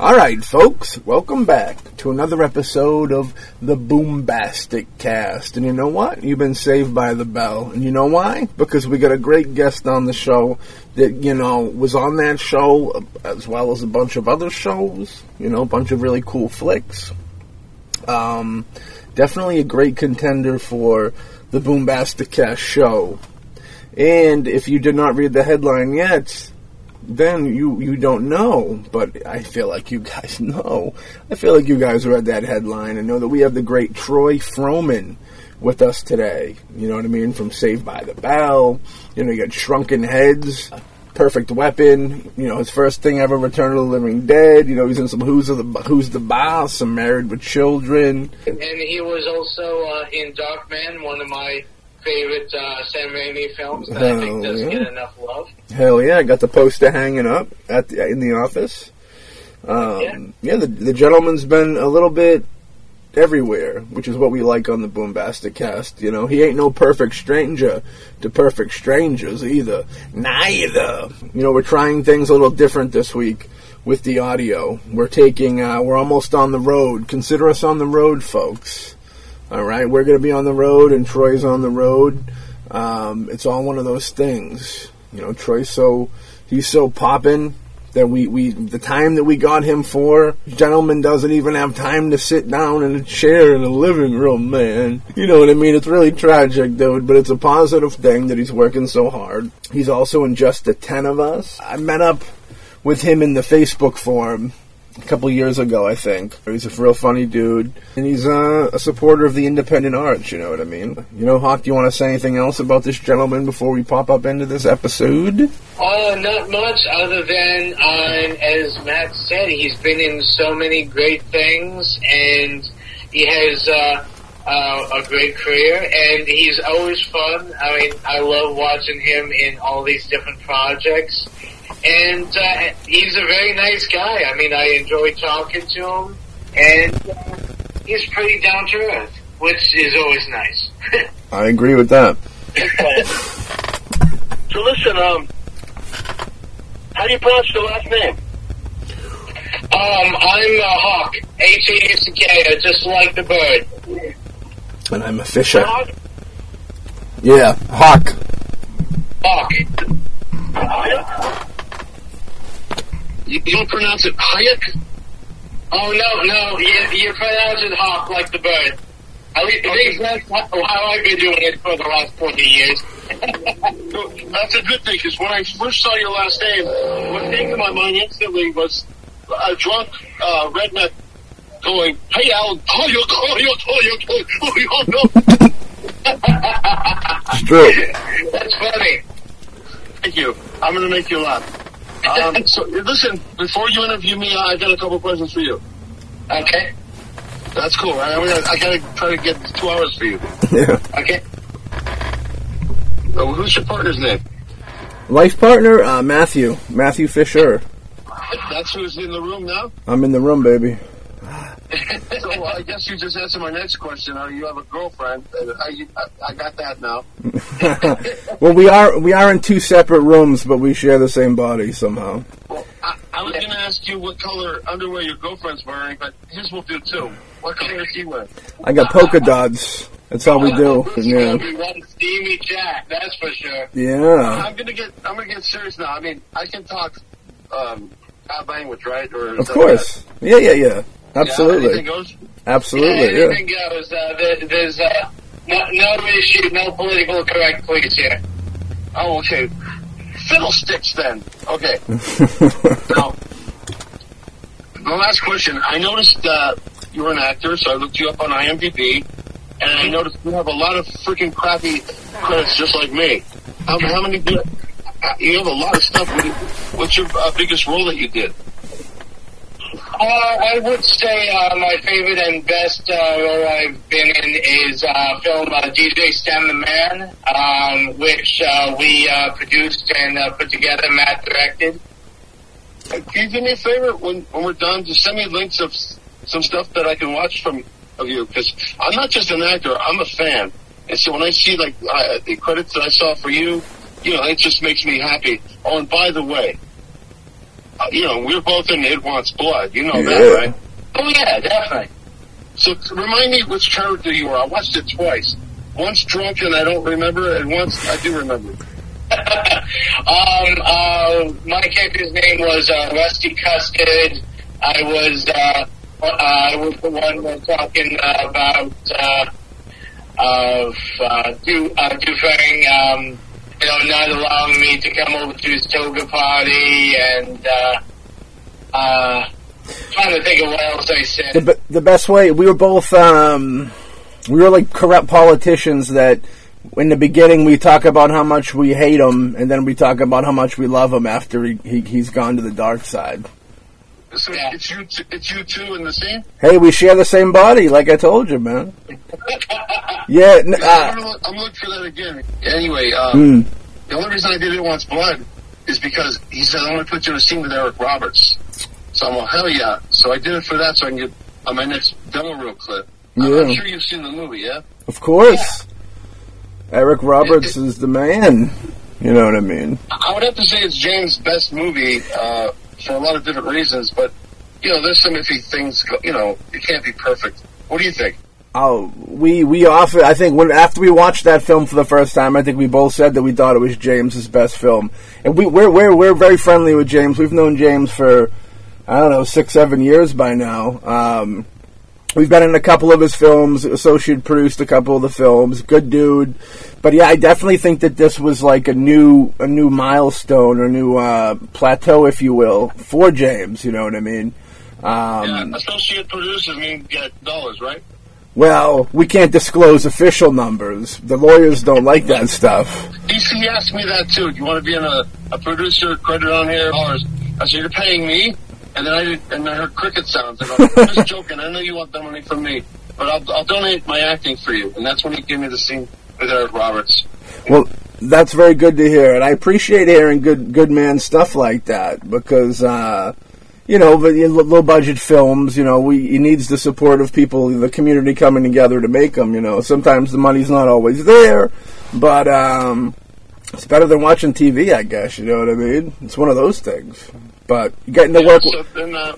All right, folks, welcome back to another episode of the Boombastic Cast. And you know what? You've been saved by the bell. And you know why? Because we got a great guest on the show that, you know, was on that show as well as a bunch of other shows, you know, a bunch of really cool flicks. Um, definitely a great contender for the Boombastic Cast show. And if you did not read the headline yet, then you you don't know, but I feel like you guys know. I feel like you guys read that headline and know that we have the great Troy Fromin with us today. You know what I mean? From Saved by the Bell. You know, you got Shrunken Heads, Perfect Weapon. You know, his first thing ever, Return of the Living Dead. You know, he's in some Who's the Who's the Boss, some Married with Children, and he was also uh, in Darkman, one of my favorite uh, Sam Raimi films that Hell I think doesn't yeah. get enough love. Hell yeah! I got the poster hanging up at the, in the office. Um, yeah, yeah the, the gentleman's been a little bit everywhere, which is what we like on the Boombastic cast. You know, he ain't no perfect stranger to perfect strangers either. Neither. You know, we're trying things a little different this week with the audio. We're taking, uh, we're almost on the road. Consider us on the road, folks. All right, we're going to be on the road, and Troy's on the road. Um, it's all one of those things. You know, Troy's so he's so popping that we, we the time that we got him for, gentleman doesn't even have time to sit down in a chair in the living room, man. You know what I mean? It's really tragic, dude, but it's a positive thing that he's working so hard. He's also in just the ten of us. I met up with him in the Facebook forum a couple years ago, I think. He's a real funny dude, and he's uh, a supporter of the independent arts. You know what I mean? You know, Hawk. Do you want to say anything else about this gentleman before we pop up into this episode? Uh, not much, other than uh, as Matt said, he's been in so many great things, and he has. Uh, uh, a great career, and he's always fun. I mean, I love watching him in all these different projects and uh, he's a very nice guy. I mean, I enjoy talking to him, and uh, he's pretty down to earth, which is always nice. I agree with that. so listen, um, how do you pronounce your last name? Um, I'm a hawk, H A C K, just like the bird. And I'm a fisher. Hawk? Yeah, hawk. Hawk. You, you don't pronounce it Hayek? Oh, no, no. You, you pronounce it Hawk like the bird. At least, okay. that's how I've been doing it for the last 40 years. that's a good thing, because when I first saw your last name, what came to my mind instantly was a drunk uh, redneck going, hey, Alan, Hayek, Hayek, Hayek, Hayek, no. It's true. That's funny. Thank you. I'm going to make you laugh. Um, so listen, before you interview me, I got a couple questions for you. Okay. That's cool. Right? I, mean, I, I got to try to get two hours for you. Yeah. Okay. Uh, who's your partner's name? Life partner, uh, Matthew. Matthew Fisher. That's who's in the room now? I'm in the room, baby. So well, I guess you just answered my next question. Uh, you have a girlfriend. I, I, I got that now. well, we are we are in two separate rooms, but we share the same body somehow. Well, I, I was going to ask you what color underwear your girlfriend's wearing, but his will do too. What color is he wearing? I got polka dots. That's all we do. Yeah. One steamy Jack, that's for sure. Yeah. I'm gonna get. I'm gonna get serious now. I mean, I can talk um, language, right? Or of course. Yeah, yeah, yeah. Absolutely. Yeah, Absolutely. Yeah, anything yeah. goes. Uh, there, there's uh, no, no issue, no political correct please here. Oh, okay. Fiddlesticks then. Okay. now, my last question. I noticed uh, you're an actor, so I looked you up on IMDb, and I noticed you have a lot of freaking crappy credits, just like me. How, how many? You have a lot of stuff. What's your uh, biggest role that you did? Uh, I would say uh, my favorite and best uh, role I've been in is uh, film DJ Stan the Man, um, which we produced and put together. Matt directed. Can you do me a favor when, when we're done? Just send me links of some stuff that I can watch from of you because I'm not just an actor; I'm a fan. And so when I see like uh, the credits that I saw for you, you know, it just makes me happy. Oh, and by the way, you know, we're both in It Wants Blood. You know Yeah. that, right? Oh yeah, definitely. So remind me which character you were. I watched it twice. Once drunk and I don't remember, and once I do remember. um, uh, my character's name was uh, Rusty Custard. I was uh, uh, I was the one we're talking uh, about uh, of uh, do uh, Dufang, um, you know, not allowing me to come over to his toga party, and uh, uh, trying to think of what else I said. The, the best way, we were both, um, we were like corrupt politicians that in the beginning we talk about how much we hate him, and then we talk about how much we love him after he, he, he's gone to the dark side. So Yeah. it's you, t- it's you two in the scene. Hey, we share the same body, like I told you, man. Yeah, n- I'm, uh, gonna look, I'm looking for that again. Anyway, uh, mm, the only reason I did It Wants Blood is because he said I want to put you in a scene with Eric Roberts. So I'm like, hell yeah! So I did it for that, so I can get on my next demo reel clip. I'm- I'm Yeah. sure you've seen the movie, yeah? of course. Eric Roberts is the man. You know what I mean? I would have to say it's James' best movie uh, for a lot of different reasons, but you know, there's some iffy things. You know, it can't be perfect. What do you think? Oh, we we often I think when after we watched that film for the first time, I think we both said that we thought it was James's best film, and we we're we're we're very friendly with James. We've known James for I don't know six seven years by now. Um, we've been in a couple of his films, associate produced a couple of the films. Good dude, but yeah, I definitely think that this was like a new a new milestone, a new uh, plateau, if you will, for James. You know what I mean? Um, yeah, associate producers mean get dollars, right? Well, we can't disclose official numbers. The lawyers don't like that stuff. He asked me that too. Do you want to be in a, a producer credit on here? Dollars. I said, you're paying me? And then I and I heard cricket sounds. And I'm just joking. I know you want that money from me, but I'll, I'll donate my acting for you. And that's when he gave me the scene with Eric Roberts. Well, that's very good to hear, and I appreciate hearing good good man stuff like that because uh, you know, but low budget films, you know, we he needs the support of people, the community coming together to make them. You know, sometimes the money's not always there, but um, it's better than watching TV, I guess. You know what I mean? It's one of those things. But getting to work, So then uh,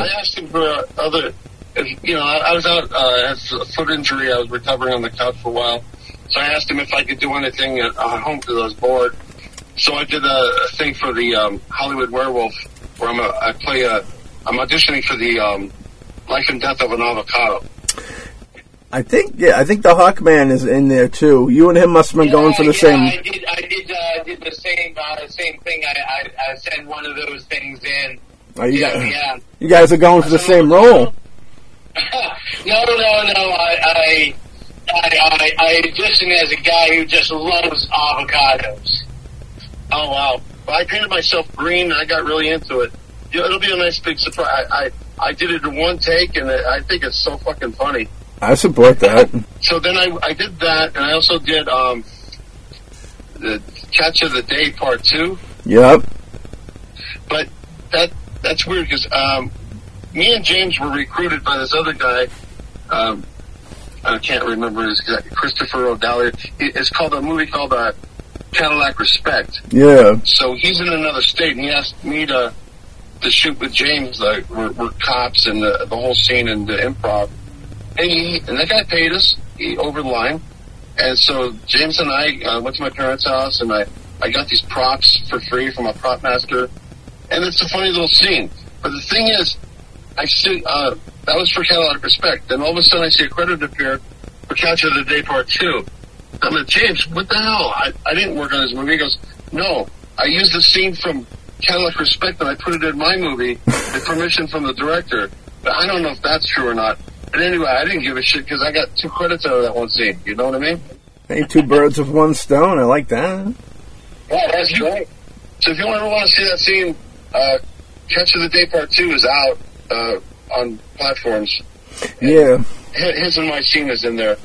I asked him for uh, other. If, you know, I, I was out. Uh, I had a foot injury. I was recovering on the couch for a while. So I asked him if I could do anything at uh, home because I was bored. So I did a, a thing for the um, Hollywood Werewolf, where I'm a, I play a. I'm auditioning for the um, Life and Death of an Avocado. I think yeah, I think the Hawkman is in there too. You and him must have been going for the yeah, same. I did. I did. Uh, did the same. Uh, same thing. I, I, I sent one of those things in. Oh, you, yeah, got- yeah. you guys are going for the same role. no, no, no. I, I, I, I, I audition as a guy who just loves avocados. Oh wow! Well, I painted myself green. and I got really into it. You know, it'll be a nice big surprise. I, I I did it in one take, and I think it's so fucking funny. I support that. So then I, I did that, and I also did um, the Catch of the Day Part Two. Yep. But that that's weird because um, me and James were recruited by this other guy. Um, I can't remember his exact Christopher. It- It's called a movie called uh, Cadillac Respect. Yeah. So he's in another state, and he asked me to to shoot with James. Like we're, we're cops and the, the whole scene and the improv. And he and that guy paid us he, over the line. And so James and I uh, went to my parents' house, and I I got these props for free from a prop master. And it's a funny little scene. But the thing is, I see uh, that was for Cadillac Respect. Then all of a sudden, I see a credit appear for Catch of the Day Part Two. I'm like, James, what the hell? I, I didn't work on this movie. He goes, no, I used the scene from Cadillac Respect and I put it in my movie with permission from the director. But I don't know if that's true or not. But anyway, I didn't give a shit because I got two credits out of that one scene. You know what I mean? Hey, two birds with one stone. I like that. Yeah, that's great. So if you ever want to see that scene, uh, Catch of the Day Part 2 is out uh, on platforms. Yeah. Hi- His and my scene is in there.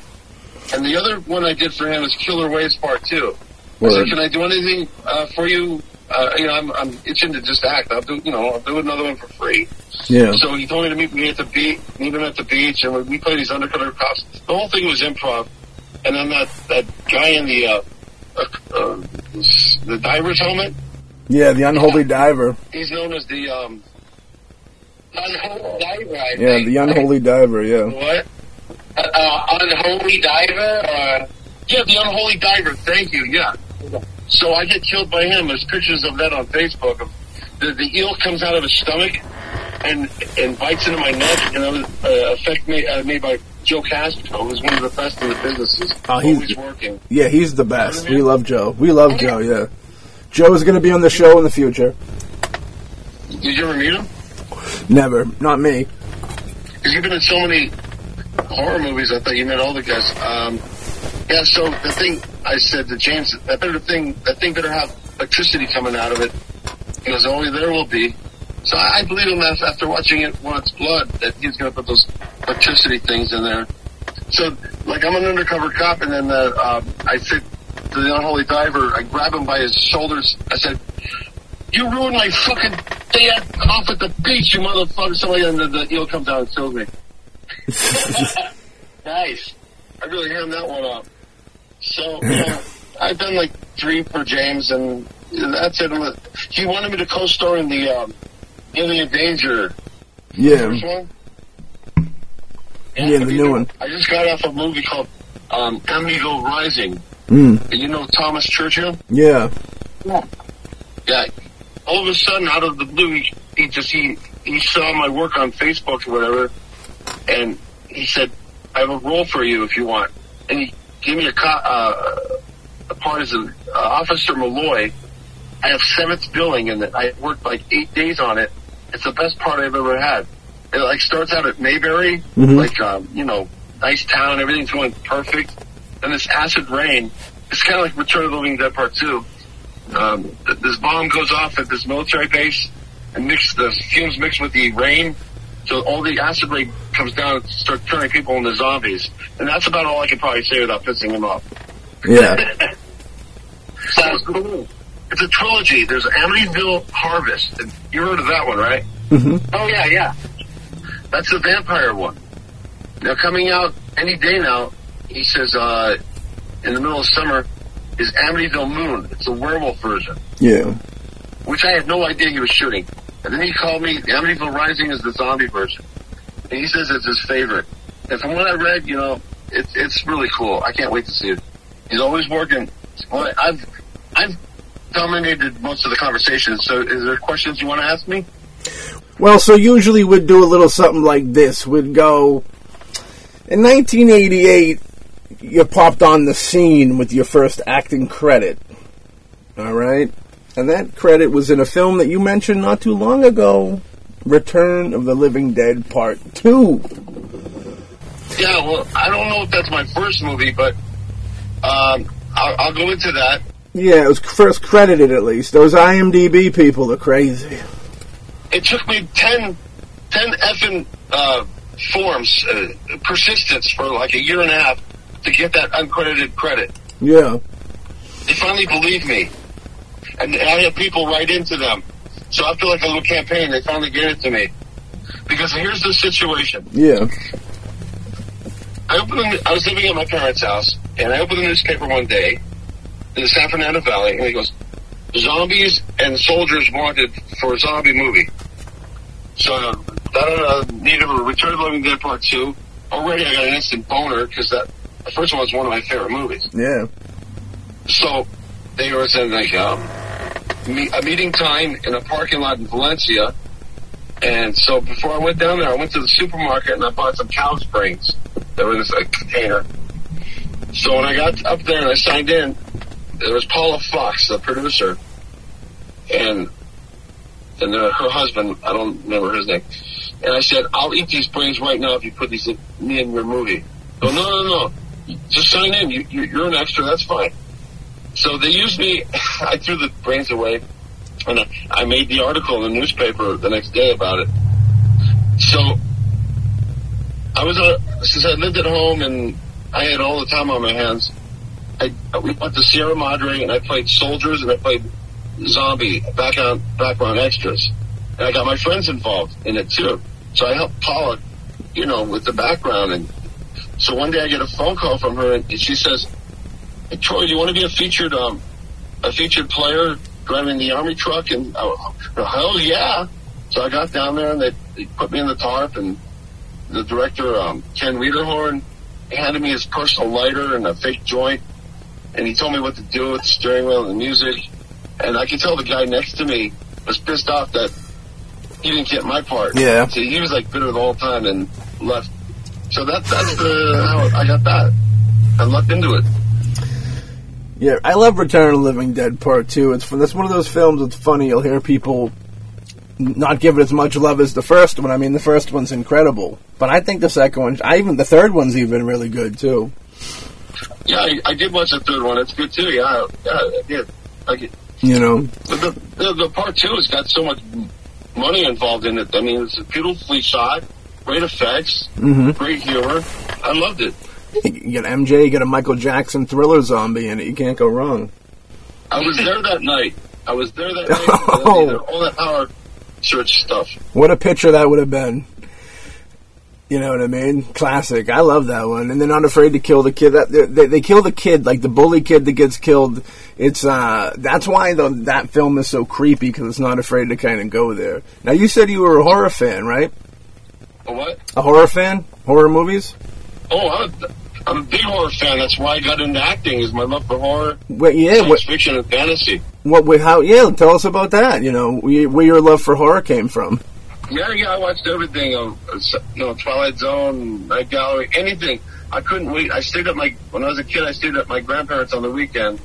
And the other one I did for him is Killer Waves Part 2. I said, can I do anything uh, for you? Uh, you know, I'm, I'm itching to just act. I'll do, you know, I'll do another one for free. Yeah. So he told me to meet me at the beach, meet him at the beach, and we, played these undercover cops. The whole thing was improv. And then that, that guy in the, uh, uh, uh, the diver's helmet, Yeah, the unholy diver. He's known as the um, Unholy diver. I Yeah, think. the unholy diver. Yeah. what? Uh, uh, unholy diver. Or Yeah, the unholy diver. Thank you. Yeah. So I get killed by him. There's pictures of that on Facebook. Of the, the eel comes out of his stomach and and bites into my neck. And that was uh, effect made, uh, made by Joe Castro, who's one of the best in the businesses. Oh, he's- always working. Yeah, he's the best. We love Joe. We love Joe. Yeah. Joe is going to be on the show in the future. Did you ever meet him? Never, not me. Because you've been in so many horror movies. I thought you met all the guys. Um, yeah. So the thing I said to James, that better thing, that thing better have electricity coming out of it. He goes, "Oh, there will be." So I believe him af- after watching it, when it's blood, that he's going to put those electricity things in there. So, like, I'm an undercover cop, and then uh, uh, I said to the unholy diver, I grab him by his shoulders. I said, "You ruined my fucking day off at the beach, you motherfucker!" Somebody, and the, the eel comes down and kills me. nice. I really hammed that one up. So, you know, I've done like three for James, and that's it. He wanted me to co-star in the um, Alien Danger Yeah. one. Yeah, the new one. I just got off a movie called um, Amityville Rising. Mm. You know Thomas Churchill? Yeah. Yeah. All of a sudden, out of the blue, he, he just he he saw my work on Facebook or whatever, and he said, "I have a role for you if you want." And he gave me a co- uh, a part as an uh, Officer Malloy. I have seventh billing, and I worked like eight days on it. It's the best part I've ever had. It like starts out at Mayberry, Mhm. like um, you know, nice town, everything's going perfect, and this acid rain. It's kind of like Return of the Living Dead Part Two um, th- this bomb goes off at this military base and mix the fumes mix with the rain. So all the acid rain comes down and starts turning people into zombies. And that's about all I can probably say without pissing him off. Yeah. Sounds cool. It's a trilogy. There's Amityville Harvest. You heard of that one, right? hmm Oh yeah, yeah. That's the vampire one. Now coming out any day now, he says, uh, in the middle of summer, is Amityville Moon. It's a werewolf version. Yeah. which I had no idea he was shooting. And then he called me, Amityville Rising is the zombie version. And he says it's his favorite. And from what I read, you know, it's it's really cool. I can't wait to see it. He's always working. I've I've dominated most of the conversations. So, is there questions you want to ask me? Well, so usually we'd do a little something like this. We'd go in 1988. You popped on the scene with your first acting credit. All right, and that credit was in a film that you mentioned not too long ago, Return of the Living Dead Part Two. Yeah, well, I don't know if that's my first movie, but um, I'll, I'll go into that. Yeah, it was first credited at least. Those IMDb people are crazy. It took me 10, 10 effing uh, forms, uh, persistence for like a year and a half to get that uncredited credit. Yeah. They finally believed me. And I had people write into them. So after like a little campaign, they finally gave it to me. Because here's the situation. Yeah. I opened. I was living at my parents' house, and I opened the newspaper one day in the San Fernando Valley, and it goes, "Zombies and soldiers wanted for a zombie movie." So that uh, needed a Return of the Living Dead Part Two. Already, I got an instant boner because that the first one was one of my favorite movies. Yeah. So they were saying like um, me, a meeting time in a parking lot in Valencia. And so before I went down there, I went to the supermarket and I bought some cow brains that were in this uh, container. So when I got up there and I signed in, there was Paula Fox, the producer, and and uh, her husband. I don't remember his name. And I said, "I'll eat these brains right now if you put these in me in your movie." Oh no, no, no! Just sign in. You, you, you're an extra. That's fine. So they used me. I threw the brains away, and I, I made the article in the newspaper the next day about it. So I was uh, since I lived at home and I had all the time on my hands. I we went to Sierra Madre and I played soldiers and I played zombie background background extras, and I got my friends involved in it too. So I helped Paula, you know, with the background and. So one day I get a phone call from her and she says, Hey, Troy, do you want to be a featured um, a featured player driving the army truck, and oh, hell yeah! So I got down there, and they, they put me in the tarp, and the director, um, Ken Wiederhorn, handed me his personal lighter and a fake joint, and he told me what to do with the steering wheel and the music. And I could tell the guy next to me was pissed off that he didn't get my part. Yeah. So he was like bitter the whole time and left. So that, that's the how I got that. I lucked into it. Yeah, I love Return of the Living Dead Part Two. It's fun. That's one of those films. It's funny. You'll hear people not give it as much love as the first one. I mean, the first one's incredible, but I think the second one, I even the third one's even really good too. Yeah, I, I did watch the third one. It's good too. Yeah, yeah, I did. I get, You know, but the, the the part two has got so much money involved in it. I mean, it's beautifully shot, great effects, Mhm. great humor. I loved it. you get MJ, you get a Michael Jackson thriller zombie in it. You can't go wrong. I was there that night. I was there that night. Oh. All that Howard Church stuff. What a picture that would have been. You know what I mean? Classic. I love that one. And they're not afraid to kill the kid. That they, they, kill the kid, like the bully kid that gets killed. It's uh, that's why the, that film is so creepy because it's not afraid to kind of go there. Now you said you were a horror fan, right? A what? A horror fan? Horror movies? Oh, I'm a, I'm a big horror fan. That's why I got into acting. Is my love for horror, Wait, yeah. science What? fiction, and fantasy. What? How? Yeah. Tell us about that. You know, where, where your love for horror came from. Yeah, yeah, I watched everything. Uh, you know, Twilight Zone, Night Gallery, anything. I couldn't wait. I stayed at my when I was a kid. I stayed at my grandparents on the weekend,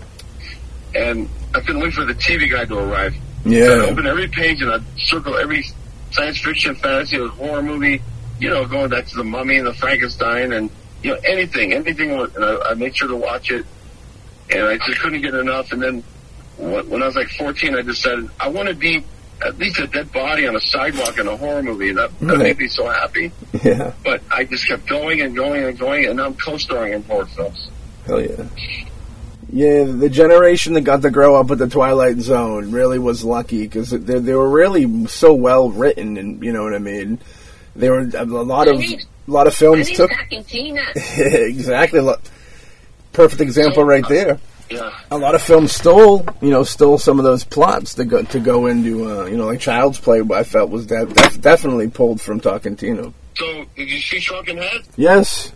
and I couldn't wait for the TV guide to arrive. Yeah. I'd open every page and I'd circle every science fiction, fantasy, or horror movie. You know, going back to the Mummy and the Frankenstein, and you know anything, anything. And I, I made sure to watch it, and I just couldn't get enough. And then when I was like 14, I decided I want to be at least a dead body on a sidewalk in a horror movie. That, that Right. made me so happy. Yeah. But I just kept going and going and going, and now I'm co-starring in horror films. Hell yeah. Yeah, the generation that got to grow up with the Twilight Zone really was lucky because they, they were really so well written, and you know what I mean. They were a lot of a lot of films took exactly. Perfect example right there. Yeah. A lot of films stole, you know, stole some of those plots to go to go into, uh, you know, like Child's Play. I felt was de- def- definitely pulled from Talky Tina. So did you see Shrunken Head? Yes,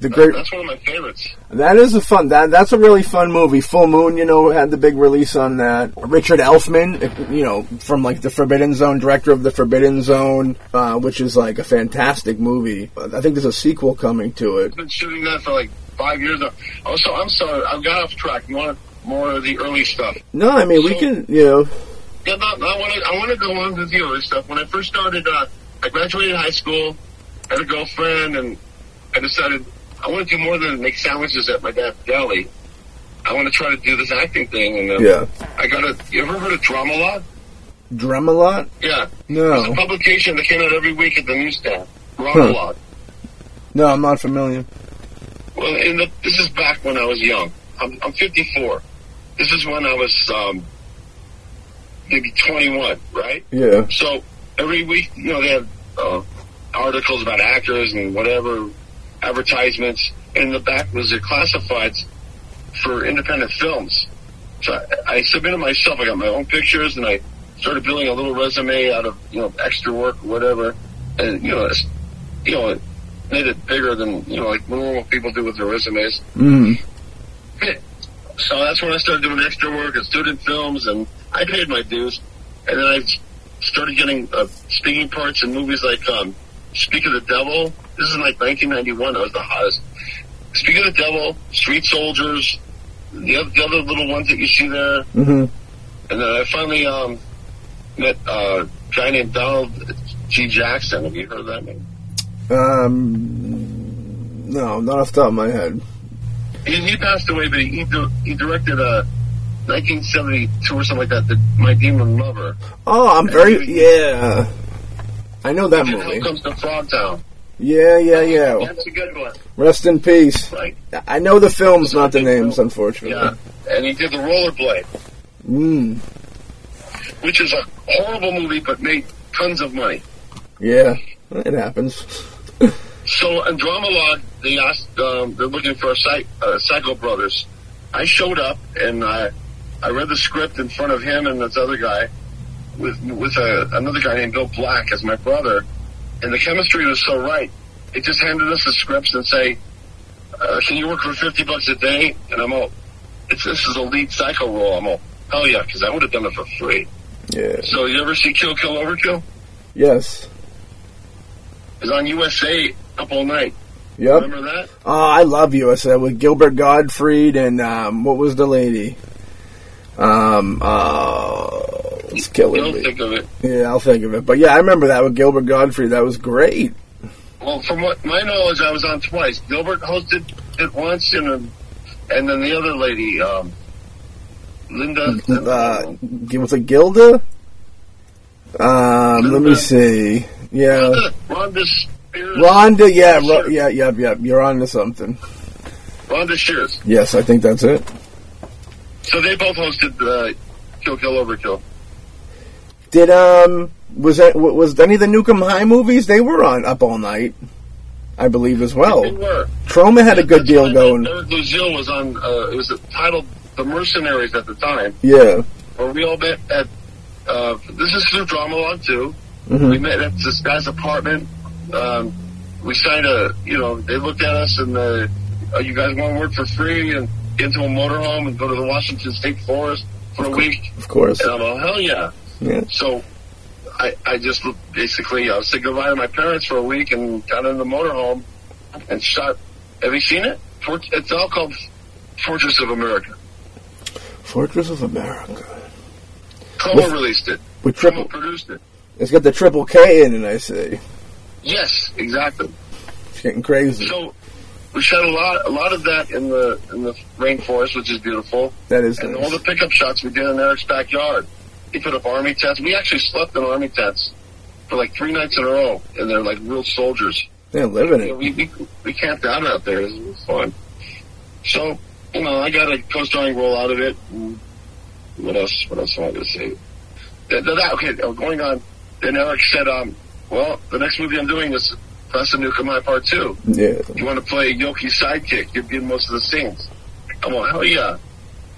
the great. That's one of my favorites. That is a fun. That that's a really fun movie. Full Moon, you know, had the big release on that. Richard Elfman, you know, from like the Forbidden Zone, director of the Forbidden Zone, uh, which is like a fantastic movie. I think there's a sequel coming to it. I've been shooting that for like five years now. Oh, so I'm sorry, I got off track. You want more of the early stuff? No, I mean we can, you know, Yeah, no, no, I want to. I want to go on to the early stuff. When I first started, uh, I graduated high school, had a girlfriend, and I decided I want to do more than make sandwiches at my dad's deli. I want to try to do this acting thing, and uh, yeah, I got a. You ever heard of Drama Lot? Dremelot. Yeah, it's a No, publication that came out every week at the newsstand. Drama Huh. Lot. no, I'm not familiar. Well, in the, this is back when I was young. I'm, I'm 54. This is when I was um, maybe 21, right? Yeah, So every week, you know, they have uh, articles about actors and whatever, advertisements. And in the back was the classifieds for independent films. So I, I submitted myself. I got my own pictures, and I started building a little resume out of you know extra work or whatever. And you know, you know, made it bigger than you know like normal people do with their resumes. mm. So that's when I started doing extra work at student films, and I paid my dues. And then I started getting uh, speaking parts in movies like um, Speak of the Devil. This is like 1991. I was the hottest. Speak of the Devil, Street Soldiers, the other, the other little ones that you see there. hmm And then I finally um, met uh, a guy named Donald G. Jackson. Have you heard of that name? Um, no, not off the top of my head. He, he passed away, but he, he, he directed a 1972 or something like that, the, My Demon Lover. Oh, I'm very yeah. I know that movie. Hell comes to Frogtown. Yeah, yeah, yeah. That's a good one, Rest in peace. right? I know the films, not the names, unfortunately. Yeah. And he did the Rollerblade, Mm, which is a horrible movie, but made tons of money. yeah, it happens. So in Drama-Logue, they asked, um, they're looking for a psych, uh, Psycho Brothers. I showed up, and uh, I read the script in front of him and this other guy, with with a, another guy named Bill Black as my brother, and the chemistry was so right. They just handed us the scripts and say, uh, "Can you work for fifty bucks a day?" And I'm all, "It's this is a lead psycho role." I'm all, "Hell yeah!" Because I would have done it for free. Yeah. So you ever see Kill Kill Overkill? Yes. It's on USA up all night. Yep. Remember that? Oh, I love USA with Gilbert Gottfried and um, what was the lady? Um, uh, it's killing You'll me. think of it. Yeah, I'll think of it. But yeah, I remember that with Gilbert Gottfried. That was great. Well, from what my knowledge, I was on twice. Gilbert hosted it once, and then, and then the other lady, um, Linda. Uh, was it Gilda? Um, let me see. Yeah, Rhonda, Rhonda Spears. Rhonda. Yeah, Ro- yeah, yeah, yeah. You're on to something. Rhonda Shears. Yes, I think that's it. So they both hosted uh, Kill Kill Overkill. Did um was that was any of the Nuke 'Em High movies? They were on up all night, I believe as well. They were. Troma had a good deal going. Eric Louzil was on. Uh, it was titled "The Mercenaries" at the time. Yeah. Where we all met at. Uh, this is through Drama-Logue too. Hmm We met at this guy's apartment. Um, we signed a, you know, they looked at us and, uh, oh, you guys want to work for free and get into a motorhome and go to the Washington State Forest for a week? Of course. And I'm all, hell yeah. Yeah. So I, I just basically uh, said goodbye to my parents for a week and got in the motorhome and shot. Have you seen it? It's all called Fortress of America. Fortress of America. With- released it. With triple, produced it. It's got the triple K in it. I see. Yes, exactly. It's getting crazy. So we shot a lot, a lot of that in the in the rainforest, which is beautiful, That is and all the pickup shots we did in Eric's backyard. He put up army tents. We actually slept in army tents for like three nights in a row, and they're like real soldiers. They're living it. we, we we camped out out there. It was fun. So you know, I got a co-starring role out of it. What else? What else am I going to say? That, that, okay, uh, going on. Then Eric said, um, "Well, the next movie I'm doing is of Nuke 'Em High Part 2. Yeah. You want to play Yoki's sidekick? You'll get most of the scenes." I'm like, "Hell yeah!"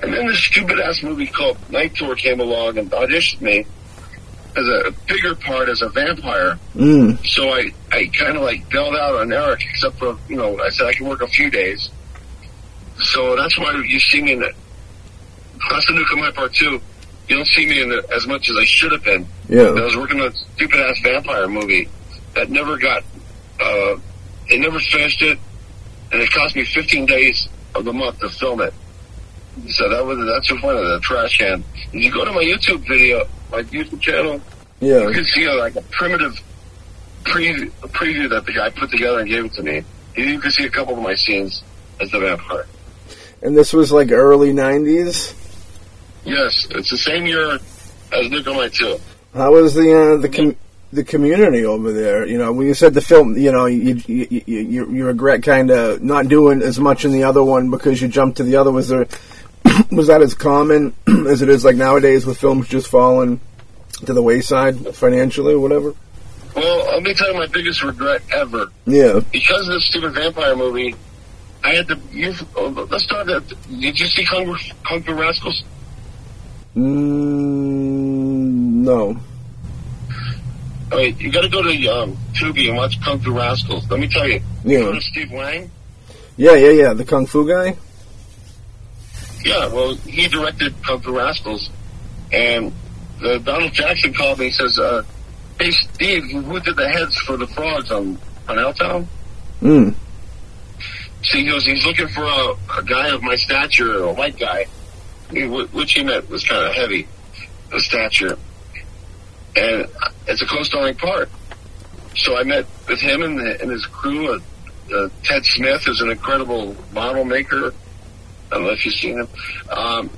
And then this stupid ass movie called Night Tour came along and auditioned me as a bigger part as a vampire. Mm. So I, I kind of like bailed out on Eric, except for, you know, I said I can work a few days. So that's why you see me in the Class of Nuke 'Em Part 2. You don't see me in it as much as I should have been. Yeah. I was working on a stupid ass vampire movie that never got, uh, they never finished it, and it cost me 15 days of the month to film it. So that was, that's the point of the trash can. If you go to my YouTube video, my YouTube channel, yeah, you can see like a primitive preview, a preview that the guy put together and gave it to me. You can see a couple of my scenes as the vampire. And this was like early '90s. Yes, it's the same year as Nuclear 2. How was the uh, the com- the community over there? You know, when you said the film, you know, you you you, you, regret kind of not doing as much in the other one because you jumped to the other. Was there was that as common as it is like nowadays with films just falling to the wayside financially or whatever? Well, let me tell you my biggest regret ever. Yeah. Because of this stupid vampire movie, I had to. You, let's start at. Did you see Kung, Kung Fu Rascals? Mm, no. All right, you got to go to um, Tubi and watch Kung Fu Rascals. Let me tell you. You Yeah. know Steve Wang? Yeah, yeah, yeah. The kung fu guy. Yeah, well, he directed Kung Fu Rascals, and uh, Donald Jackson called me and says, uh, "Hey, Steve, who did the heads for the frogs on Helltown?" Mm. So he goes, he's looking for a, a guy of my stature, a white guy, which he meant was kind of heavy, the stature, and it's a co-starring part. So I met with him and, the, and his crew. Uh, uh, Ted Smith is an incredible model maker. I don't know if you've seen him. Um,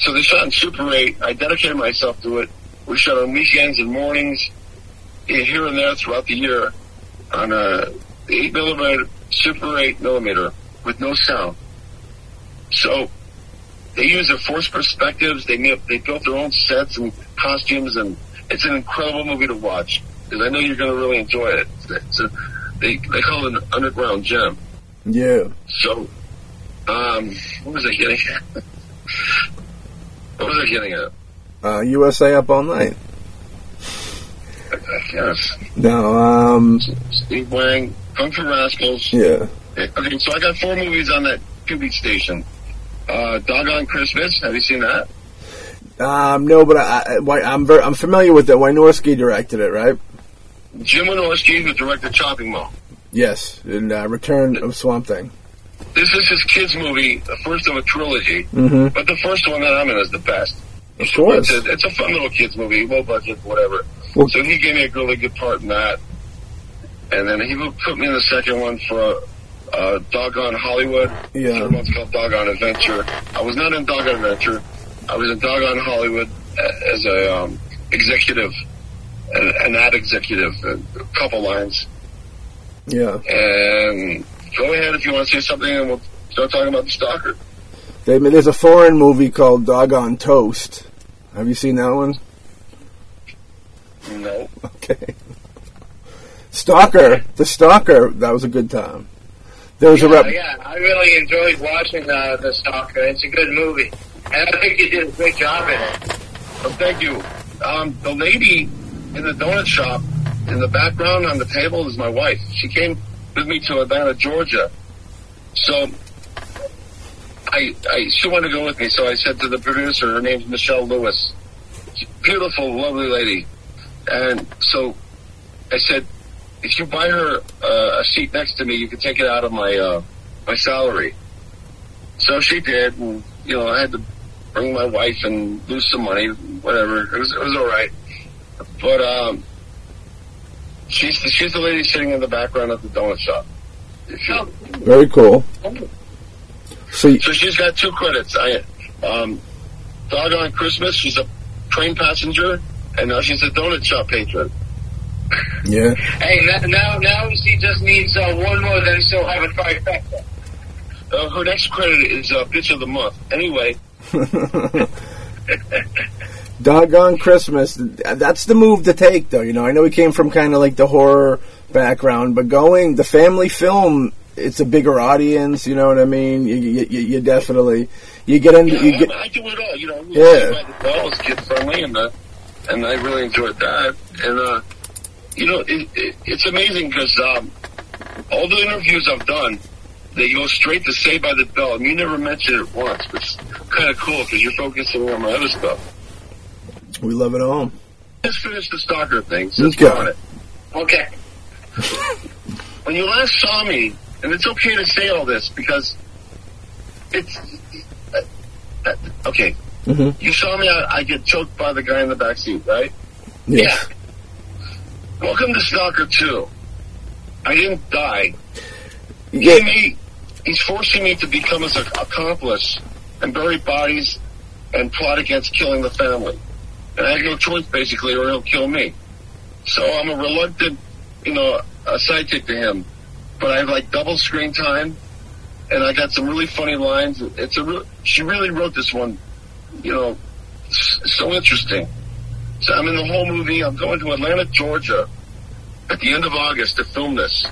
so they shot in Super 8. I dedicated myself to it. We shot on weekends and mornings, here and there throughout the year, on a 8 millimeter, Super 8 millimeter, with no sound. So they use their forced perspectives. They they built their own sets and costumes, and it's an incredible movie to watch. Because I know you're going to really enjoy it. It's a, they they call it an underground gem. Yeah. So, um, what was I getting? at? What was I getting at? Uh, USA Up All Night. Yes. No, um, Steve Wang, Kung Fu Rascals. yeah. Okay, so I got four movies on that Tubi station. Uh, Doggone Christmas. Have you seen that? Um, no, but I, I, I'm very, I'm familiar with it. Wynorski directed it, right? Jim Wynorski, who directed Chopping Mall. Yes, and uh, Return of Swamp Thing. This is his kids' movie, the first of a trilogy. Mm-hmm. But the first one that I'm in is the best. Of course. It's a, it's a fun little kids movie, low budget, whatever. Well- so he gave me a really good part in that. And then he put me in the second one for uh, Doggone Hollywood. Yeah. Third one's called Doggone Adventure. I was not in Doggone Adventure. I was in Doggone Hollywood as a um, executive, an, an ad executive, a couple lines. Yeah. And go ahead if you want to say something, and we'll start talking about the stalker. They, there's a foreign movie called Doggone Toast. Have you seen that one? No. Okay. Stalker, the Stalker, that was a good time. There was a Yeah, rep. yeah, I really enjoyed watching uh, The Stalker. It's a good movie. And I think you did a great job in it. Well, thank you. Um, the lady in the donut shop in the background on the table is my wife. She came with me to Atlanta, Georgia. So I, I she wanted to go with me. So I said to the producer, her name's Michelle Lewis. She's a beautiful, lovely lady. And so I said, if you buy her uh, a seat next to me, you can take it out of my uh, my salary. So she did, and you know I had to bring my wife and lose some money, whatever. It was it was all right. But um, she's the, she's the lady sitting in the background of the donut shop. You- Very cool. So, So she's got two credits. I um, Doggone Christmas. She's a train passenger, and now she's a donut shop patron. Yeah. Hey, now, now, now she just needs uh, one more, then she'll have a trifecta. Uh, her next credit is uh, bitch of the month. Anyway, Doggone Christmas. That's the move to take, though. You know, I know he came from kind of like the horror background, but going the family film, it's a bigger audience. You know what I mean? You, you, you, you definitely you get into yeah, you I, get I do it all. You know, Yeah. Saved the Bell is kid friendly, and uh, and I really enjoyed that. And uh, you know, it, it, it's amazing because um, all the interviews I've done, they go straight to Saved by the Bell, and you never mention it once. It's kind of cool because you're focusing on my other stuff. we love it all. Let's finish the stalker thing. Since Okay. we're on it. Okay. When you last saw me, and it's okay to say all this because it's uh, uh, okay. Mhm. You saw me. I, I get choked by the guy in the back seat, right? Yes. Welcome to Stalker 2. I didn't die. Yeah. He he's forcing me to become his accomplice and bury bodies and plot against killing the family. And I have no choice, basically, or he'll kill me. So I'm a reluctant, you know, a sidekick to him. But I have like double screen time, and I got some really funny lines. It's a real, she really wrote this one, you know, so interesting. So I'm in the whole movie. I'm going to Atlanta, Georgia, at the end of August to film this,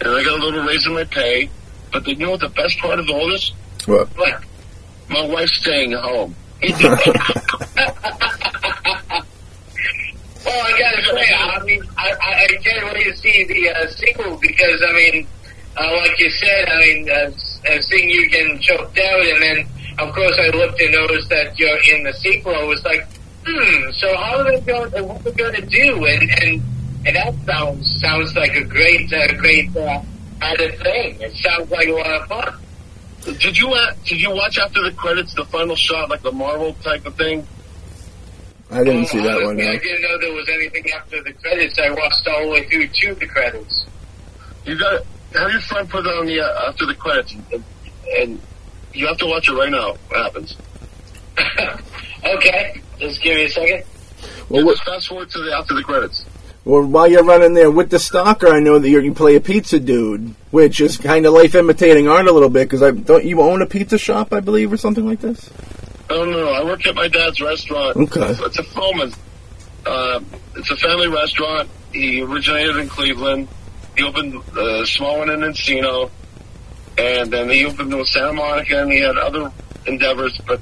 and I got a little raise in my pay. But you know what the best part of all this? What? My wife's staying home. Well, I gotta say, I mean, I, I, I can't wait to see the uh, sequel because, I mean, uh, like you said, I mean, uh, uh, seeing you getting choked out, and then, of course, I looked and noticed that you're in the sequel. I was like, hmm, so how are they going? to What are they going to do? And and and that sounds sounds like a great, uh, great uh, added thing. It sounds like a lot of fun. did you uh, did you watch after the credits the final shot like the Marvel type of thing? I didn't see that Oh, one. I No. didn't know there was anything after the credits. I watched all the way through to the credits. You got have your friend put it on the uh, after the credits, and, and you have to watch it right now. What happens? okay, just give me a second. Well, what, fast forward to the after the credits. well, while you're running there with the stalker, I know that you're, you play a pizza dude, which is kind of life imitating art a little bit. Because I don't you own a pizza shop, I believe, or something like this. No, no. I work at my dad's restaurant. Okay. It's, it's a Fromin. Uh, it's a family restaurant. He originated in Cleveland. He opened a small one in Encino. And then he opened one in Santa Monica, and he had other endeavors. But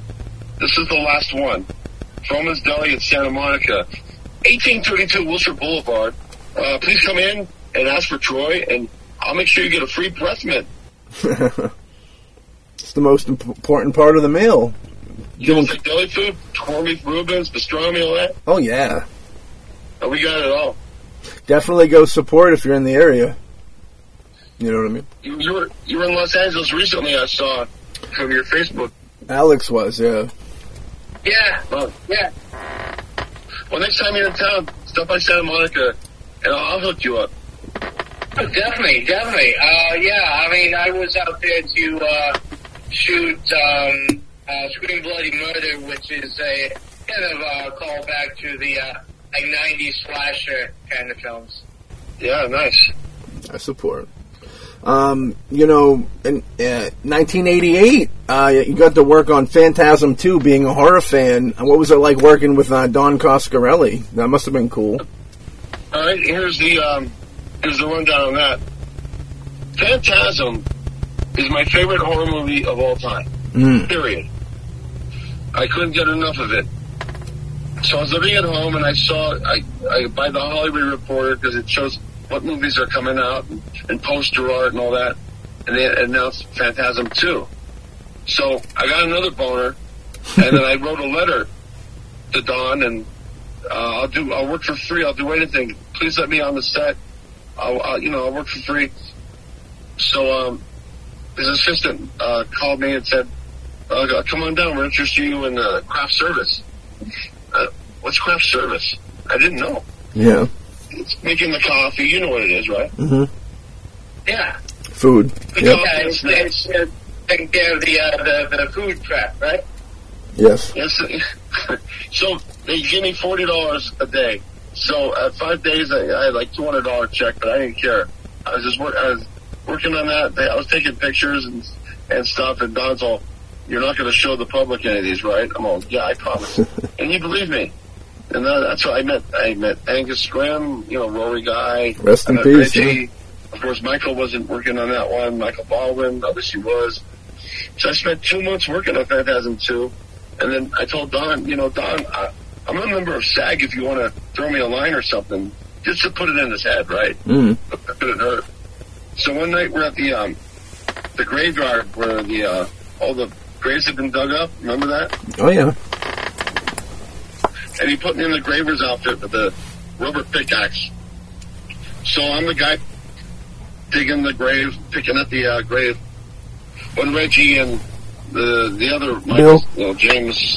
This is the last one. Fromin's Deli in Santa Monica, 1832 Wilshire Boulevard. Uh, please come in and ask for Troy, and I'll make sure you get a free breath mint. it's the most imp- important part of the meal. You want like deli food, corned beef Reubens, pastrami, all that? Oh yeah, oh, we got it all. Definitely go support if you're in the area. You know what I mean? You, you were you were in Los Angeles recently. I saw from your Facebook. Alex was, yeah. Yeah. Oh. Yeah. Well, next time you're in town, stop by Santa Monica, and I'll, I'll hook you up. Oh, definitely, definitely. Uh, yeah, I mean, I was out there to uh, shoot um, uh, Scream Bloody Murder, which is a kind of uh, callback to the uh, like '90s slasher kind of films. Yeah, nice. I support. Um, you know, in uh, 1988, uh, you got to work on Phantasm 2, being a horror fan. What was it like working with uh, Don Coscarelli? That must have been cool. All right, here's the um, here's the rundown on that. Phantasm is my favorite horror movie of all time. Mm. Period. I couldn't get enough of it. So I was living at home and I saw I, I buy the Hollywood Reporter because it shows what movies are coming out and, and poster art and all that. And they announced Phantasm 2. So I got another boner and then I wrote a letter to Don and uh, I'll do I'll work for free. I'll do anything. Please let me on the set. I'll, I'll you know I'll work for free. So um, his assistant uh, called me and said, uh, "Come on down. We're interested in you in uh, craft service." Uh, what's craft service? I didn't know. Yeah. Making the coffee. You know what it is, right? Mm-hmm. Yeah. Food. Yep. Yeah, it's, it's uh, taking care of the, uh, the the food prep, right? Yes. Yes. so they give me forty dollars a day. So at five days, I, I had like two hundred dollar check, but I didn't care. I was just work. I was working on that. I was taking pictures and and stuff. And Don's all, "You're not going to show the public any of these, right?" I'm all, "Yeah, I promise." and you believe me. And that, that's what I met. I met Angus Scrimm, you know, Rory Guy. Rest in peace. Reggie. Of course, Michael wasn't working on that one. Michael Baldwin, obviously was. So I spent two months working on Phantasm 2. And then I told Don, you know, Don, I, I'm a member of SAG if you want to throw me a line or something, just to put it in his head, right? Mm. It couldn't hurt. So one night we're at the um, the graveyard where the uh, all the graves have been dug up. Remember that? Oh yeah. And he put me in the graver's outfit with the rubber pickaxe. So I'm the guy digging the grave, picking at the uh, grave. When Reggie and the the other Bill. you know, James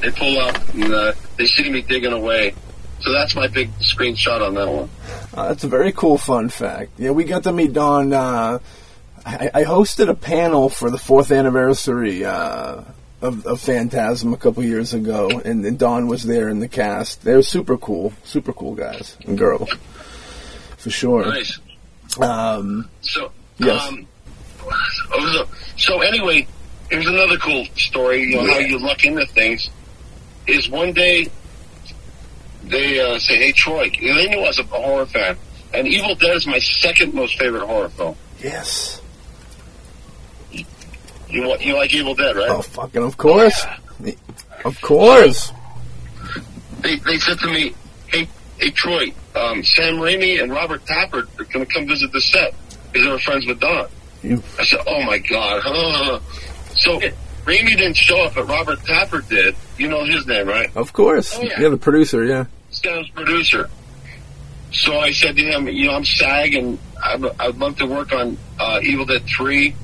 they pull up and uh, they see me digging away. So that's my big screenshot on that one. Uh, that's a very cool fun fact. Yeah, we got to meet Don. Uh, I, I hosted a panel for the fourth anniversary uh, of, of Phantasm a couple years ago, and, and Don was there in the cast. They were super cool, super cool guys and girls, for sure. Nice. Um, So, Yes. um, so, so anyway, here's another cool story. You know how you luck into things. Is one day they uh, say, "Hey Troy," you know, they knew I was a horror fan, and Evil Dead is my second most favorite horror film. yes. You you like Evil Dead, right? Oh, fucking of course. Of course. They they said to me, "Hey hey Troy, um, Sam Raimi and Robert Tapert are going to come visit the set because they were friends with Don." You- I said, "Oh my god!" huh." So Raimi didn't show up, but Robert Tapert did. You know his name, right? Of course. Oh, yeah. yeah, the producer, yeah. Sam's producer. So I said to him, "You know, I'm SAG, and I'd, I'd love to work on uh, Evil Dead Three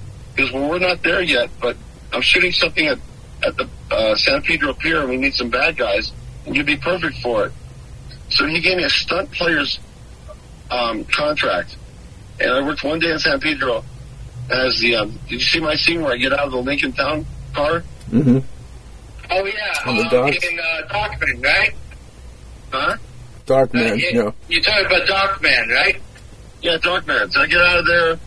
because well, we're not there yet, but I'm shooting something at at the uh, San Pedro Pier, and we need some bad guys, and you'd be perfect for it." So he gave me a stunt player's um, contract, and I worked one day in San Pedro as the. Um, did you see my scene where I get out of the Lincoln Town car? hmm Oh yeah, On the uh, docks? in uh, Darkman, right? Huh? Dark Uh, Man, you, yeah. You're talking about Darkman, right? Yeah, Darkman. So I get out of there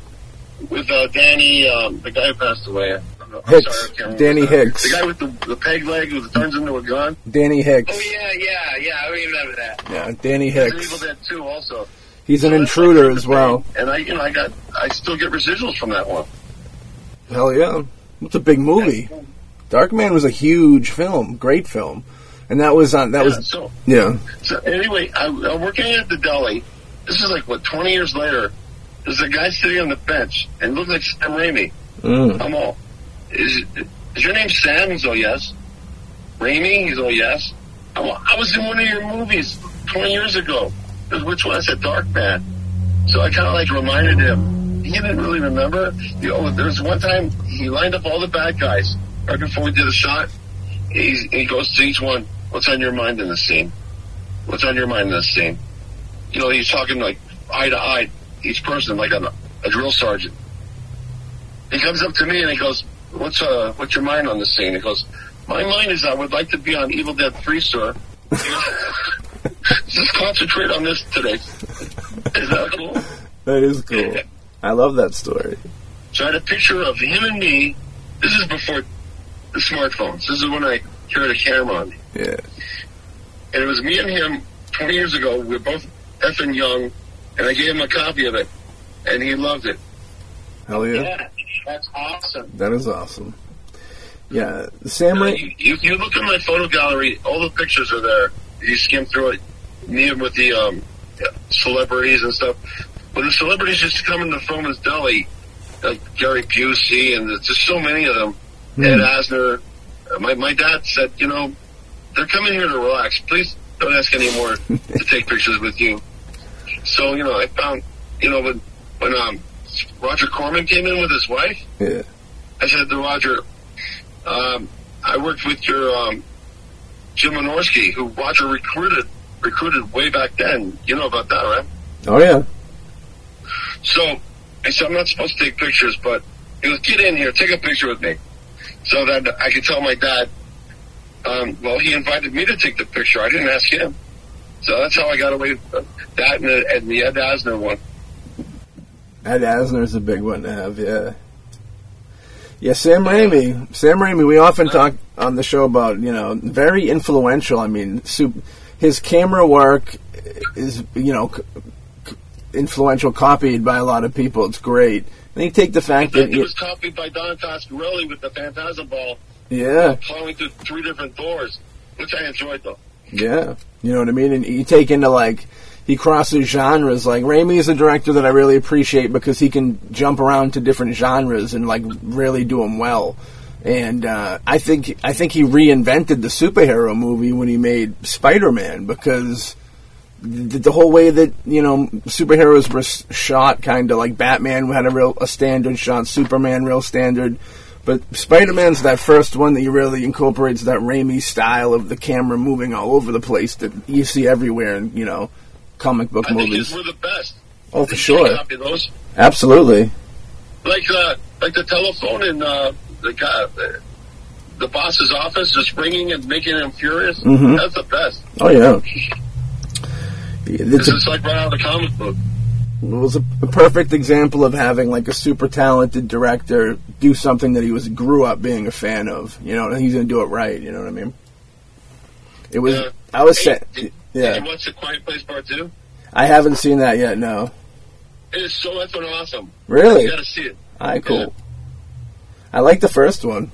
with uh, Danny, um, the guy who passed away. I'm Hicks. sorry, I can't remember Danny. Hicks. The guy with the, the peg leg who turns into a gun. Danny Hicks. Oh yeah, yeah, yeah. I remember that. Yeah, Danny in Evil Hicks. Dead 2 also. He's an So that's intruder like as well. And I, you know, I got, I still get residuals from that one. Hell yeah. It's a big movie. Dark Man was a huge film, great film, and that was on. That Yeah, was so. yeah. So anyway, I, I'm working at the deli. This is like what 20 years later. There's a guy sitting on the bench and looks like Sam Raimi. Mm. I'm all, is, is your name Sam? He's all yes. Raimi? He's all yes. I'm all, I was in one of your movies 20 years ago. Which one? I said Dark Man. So I kind of like reminded him. He didn't really remember. You know, there was one time he lined up all the bad guys right before we did a shot. He's, he goes to each one. What's on your mind in this scene? What's on your mind in this scene? You know, he's talking like eye to eye, each person like a, a drill sergeant. He comes up to me and he goes, "What's uh, what's your mind on this scene?" He goes, "My mind is I would like to be on Evil Dead Three, sir. Just concentrate on this today." Is that cool? That is cool. I love that story. So I had a picture of him and me. This is before the smartphones. This is when I carried a camera on me. Yeah. And it was me and him 20 years ago. We were both effing young. And I gave him a copy of it. And he loved it. Hell yeah. Yeah, that's awesome. That is awesome. Yeah. Sam Uh, Ra- you, you, you look at my photo gallery, all the pictures are there. You skim through it, me with the um, celebrities and stuff. When the celebrities used to come in the film as deli, like Gary Busey, and there's just so many of them. Ed Asner. Uh, My my dad said, you know, they're coming here to relax. Please don't ask any more to take pictures with you. So you know, I found, you know, when when um, Roger Corman came in with his wife, Yeah. I said to Roger, um, I worked with your um, Jim Wynorski, who Roger recruited recruited way back then. You know about that, right? Oh yeah. So I said, I'm not supposed to take pictures, but he goes, get in here, take a picture with me. So that I could tell my dad, um, well, he invited me to take the picture. I didn't ask him. So that's how I got away with uh, that and the, and the Ed Asner one. Ed Asner's a big one to have, yeah. Yeah, Sam Raimi. Sam Raimi, we often uh-huh. talk on the show about, you know, very influential. I mean, his camera work is, you know, influential, copied by a lot of people. It's great. And you take the fact that, It was copied by Don Coscarelli with the Phantasm ball yeah, plowing through three different doors, which I enjoyed though. Yeah, you know what I mean? And you take into, like, he crosses genres. Like, Raimi is a director that I really appreciate because he can jump around to different genres and, like, really do them well. And uh, I think I think he reinvented the superhero movie when he made Spider-Man because the, the whole way that you know superheroes were shot, kind of like Batman had a real a standard shot, Superman real standard, but Spider-Man's that first one that you really incorporates that Raimi style of the camera moving all over the place that you see everywhere in you know comic book I movies. were the best. Oh, for sure, absolutely. Like uh, like the telephone in uh, the guy, the, the boss's office, just ringing and making him furious. Mhm. That's the best. Oh yeah. It's It's a just like right out of the comic book. It was a, a perfect example of having like a super talented director do something that he was grew up being a fan of. You know, and he's gonna do it right. You know what I mean? It was. Yeah. I was Hey, saying, did, yeah. Did you watch the Quiet Place Part Two? I haven't seen that yet. No, It is so effing awesome. really. You got to see it. All right, cool. I like the first one.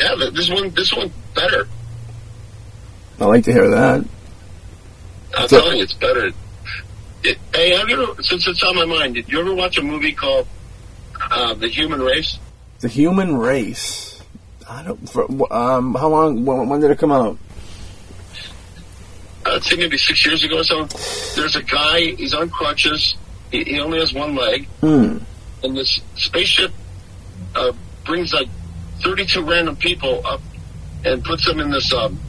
Yeah, this one, this one better. I like to hear that. I'm So- telling you, it's better. Hey, have you ever, since it's on my mind, did you ever watch a movie called uh, The Human Race? The Human Race. I don't. For, um, how long? When, when did it come out? I'd say maybe six years ago or so. There's a guy, he's on crutches. He, he only has one leg. Hmm. And this spaceship uh, brings like 32 random people up and puts them in this um,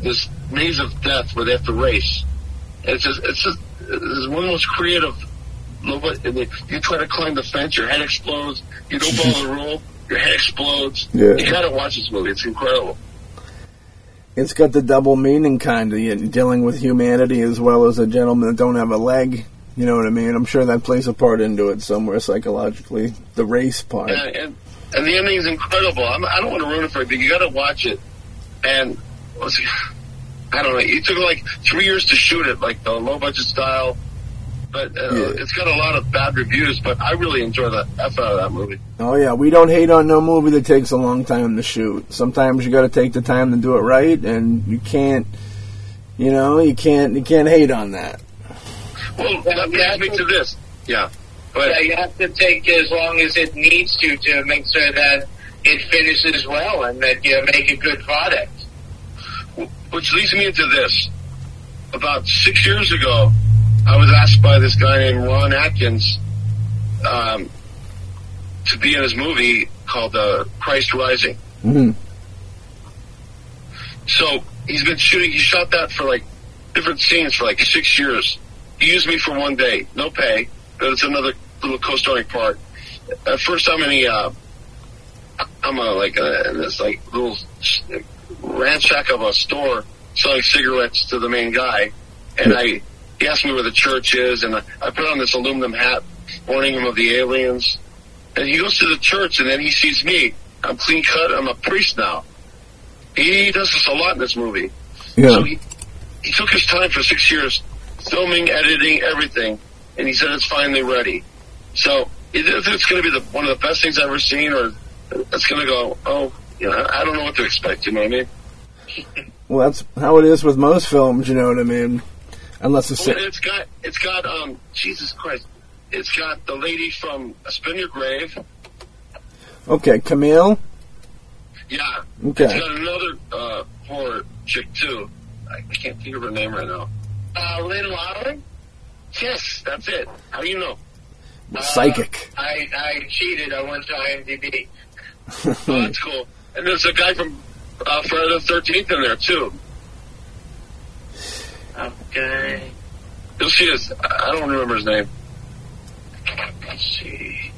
this maze of death where they have to race. And it's just, it's just it's one of the most creative. Nobody, and they, you try to climb the fence, your head explodes. You don't follow the rule, your head explodes. Yeah. You gotta watch this movie. It's incredible. It's got the double meaning kind of dealing with humanity as well as a gentleman that don't have a leg. You know what I mean? I'm sure that plays a part into it somewhere psychologically. The race part. And, and and the ending is incredible. I'm, I don't want to ruin it for you, but you got to watch it. And what's it- I don't know. It took like three years to shoot it, like the low budget style. but uh, Yeah. it's got a lot of bad reviews. But I really enjoy the f out of that movie. Oh yeah, we don't hate on no movie that takes a long time to shoot. Sometimes you got to take the time to do it right, and you can't, you know, you can't you can't hate on that. Well, that brings me to this. Yeah, but Yeah, you have to take as long as it needs to to make sure that it finishes well and that you make a good product. Which leads me into this. About six years ago, I was asked by this guy named Ron Atkins um, to be in his movie called uh, Christ Rising. hmm So he's been shooting. He shot that for like different scenes for like six years. He used me for one day, no pay, but it's another little co-starring part. At first, I'm in a, uh, I'm a like a, in this like little ransack of a store selling cigarettes to the main guy, and I he asked me where the church is, and I, I put on this aluminum hat warning him of the aliens. And he goes to the church, and then he sees me. I'm clean cut. I'm a priest now. He does this a lot in this movie. Yeah. So he, he took his time for six years, filming, editing, everything, and he said it's finally ready. So it's going to be the, one of the best things I've ever seen, or it's going to go, oh, you know, I don't know what to expect. You know what I mean? Well, that's how it is with most films. You know what I mean? Unless it's Well, it's got it's got um Jesus Christ, it's got the lady from Spin Your Grave. okay, Camille. Yeah. Okay. It's got another uh, horror chick too. I, can't think of her name right now. Uh, Lynn Lowry? Yes, that's it. How do you know? Psychic. I, I cheated. I went to IMDb. Oh, that's cool. And there's a guy from uh, Friday the Thirteenth in there too. Okay. You'll see his. I don't remember his name. Let's see.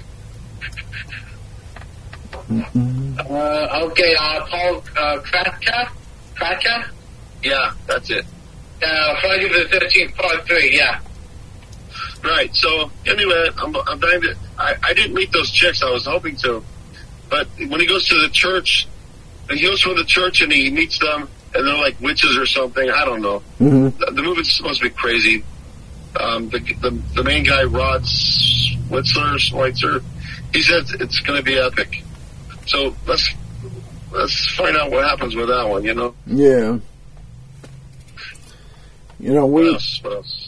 Uh, okay, uh, Paul uh, Kratka? Kratka? Yeah, that's it. Uh, Friday the 13th, part 3, yeah. Right. So anyway, I'm, I'm dying to. I, I didn't meet those chicks. I was hoping to, but when he goes to the church, he goes from the church and he meets them, and they're like witches or something. I don't know. hmm The, the movie's supposed to be crazy. Um, the, the the main guy, Rod Switzer, Schweitzer, he said it's going to be epic. So let's let's find out what happens with that one. You know. Yeah. You know, What we else? What else?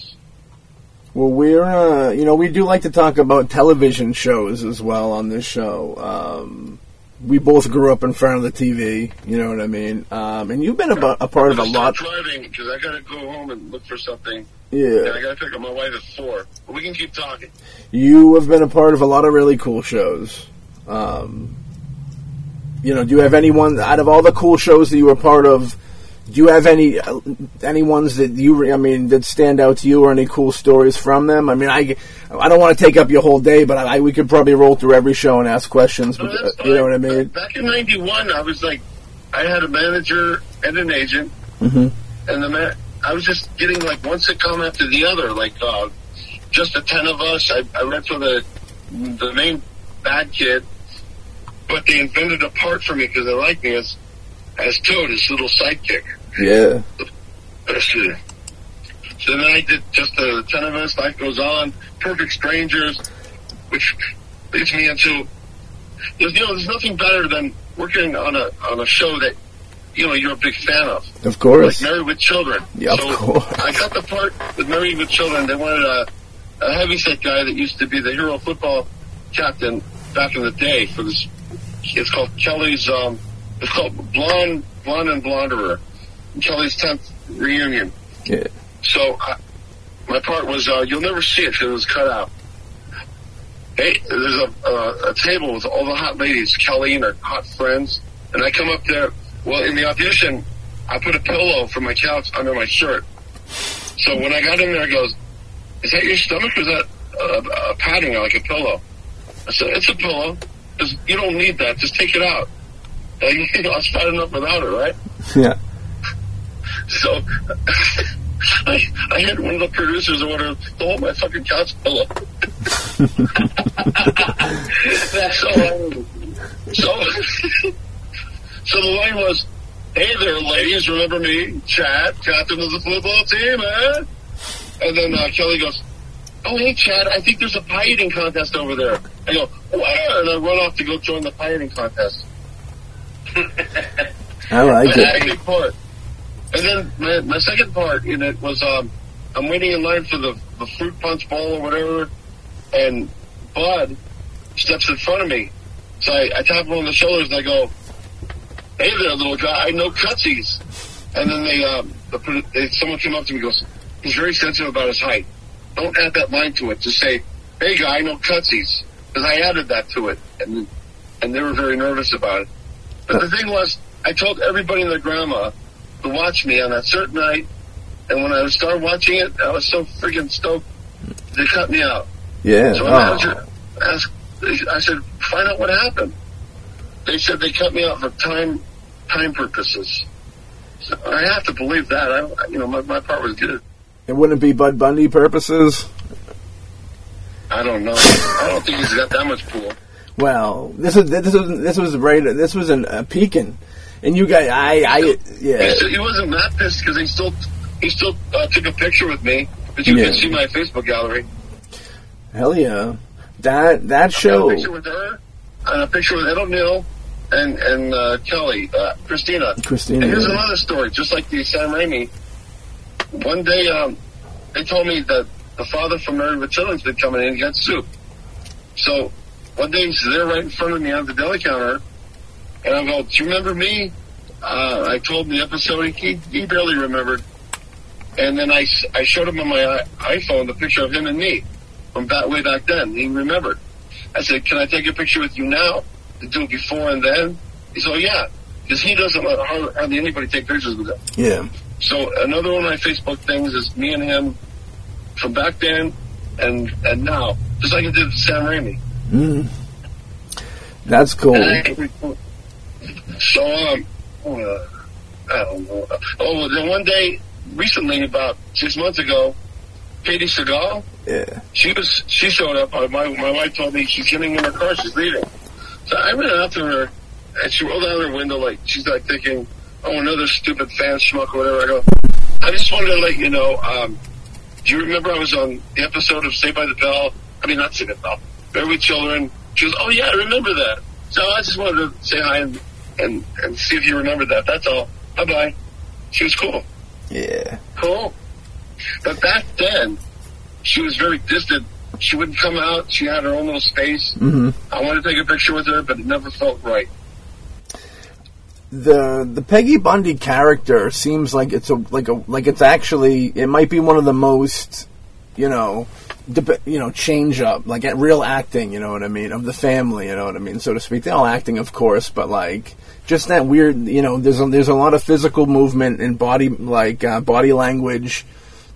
Well we're uh, you know we do like to talk about television shows as well on this show. Um, we both grew up in front of the TV. You know what I mean? Um, and you've been about a part of a I'm lot. driving because I got to go home and look for something. Yeah. And I got to pick up my wife at four. But we can keep talking. You have been a part of a lot of really cool shows. Um, you know, do you have anyone out of all the cool shows that you were part of? Do you have any uh, any ones that you I mean that stand out to you or any cool stories from them? I mean, I I don't want to take up your whole day, but I, we could probably roll through every show and ask questions. But, you know what I mean? Back in '91, I was like, I had a manager and an agent, hmm and the man, I was just getting like one sitcom after the other, like uh, just the ten of us. I, I read for the the main bad kid, but they invented a part for me because they liked me as as Toad, his little sidekick. Yeah. That's it. So then I did just the ten of us. Life goes on. Perfect strangers, which leads me into you know there's nothing better than working on a on a show that you know you're a big fan of, Of course. like. Married with Children. Yeah, of so course. I got the part with Married with Children. They wanted a, a heavyset guy that used to be the hero football captain back in the day for this. It's called Kelly's. Um, it's called Blonde Blonde and Blonderer. Kelly's tenth reunion. Yeah. So I, my part was uh, you'll never see it because it was cut out. Hey, there's a, uh, a table with all the hot ladies, Kelly and her hot friends, and I come up there. Well, in the audition, I put a pillow from my couch under my shirt. So when I got in there, I goes, "Is that your stomach or is that uh, a padding like a pillow?" I said, "It's a pillow. You don't need that. Just take it out." And, I was fat enough without it, right? Yeah. So I, I had one of the producers order to hold my fucking couch pillow. That's So, so, so the line was, "Hey there, ladies, remember me, Chad, captain of the football team, eh?" And then uh, Kelly goes, "Oh, hey, Chad, I think there's a pie eating contest over there." I go, "Where?" And I run off to go join the pie eating contest. I like it. And then my, my second part in it was um, I'm waiting in line for the, the fruit punch bowl or whatever, and Bud steps in front of me. So I, I tap him on the shoulders and I go, "Hey there, little guy, no cutsies." And then they, um, the, they someone came up to me and goes, "He's very sensitive about his height. Don't add that line to it. Just say, "Hey guy, no cutsies," because I added that to it, and and they were very nervous about it. But the thing was, I told everybody and their grandma to watch me on that certain night, and when I started watching it, I was so freaking stoked. They cut me out. Yeah. So Oh. manager asked, I said, find out what happened. They said they cut me out for time time purposes. So I have to believe that. I, you know, my, my part was good. It wouldn't be Bud Bundy purposes. I don't know. I don't think he's got that much pool. Well, this was this was this was right. This was an, a Pekin, and you guys, I, I, yeah, He, still, he wasn't that pissed because he still he still uh, took a picture with me. But you Yeah. can see my Facebook gallery. hell yeah, that that I got a show. picture with her, and a picture with Ed O'Neill and and uh, Kelly, uh, Christina. Christina. And here's another story, just like the Sam Raimi. One day, um, they told me that the father from Married with Children's been coming in and got soup. So one day he's there right in front of me on the deli counter, and I go, "Do you remember me?" Uh, I told him the episode. He, he barely remembered. And then I, I showed him on my iPhone the picture of him and me from back way back then. He remembered. I said, "Can I take a picture with you now to do it before and then?" He said, oh, "Yeah," because he doesn't let hardly, anybody take pictures with him. Yeah, So another one of my Facebook things is me and him from back then and and now, just like I did with Sam Raimi. mm. that's cool. So um, uh, I don't know. Oh, then one day recently, about six months ago, Katey Sagal, Yeah, she was she showed up. My my wife told me she's getting in her car. She's leaving. So I ran after her, and she rolled down her window like she's like thinking, "Oh, another stupid fan schmuck or whatever." I go, "I just wanted to let you know. Um, do you remember I was on the episode of Saved by the Bell? I mean, not Saved by the Bell, Married with Children." She goes, "Oh yeah, I remember that." So I just wanted to say hi and and, and see if you remember that. That's all. Bye bye. She was cool. yeah, Cool. But back then, she was very distant. She wouldn't come out. She had her own little space. hmm I wanted to take a picture with her, but it never felt right. the the Peggy Bundy character seems like it's a like a like it's actually it might be one of the most you know you know change up like at real acting you know what I mean of the family you know what I mean so to speak they're all acting of course but like just that weird you know there's a, there's a lot of physical movement and body like uh, body language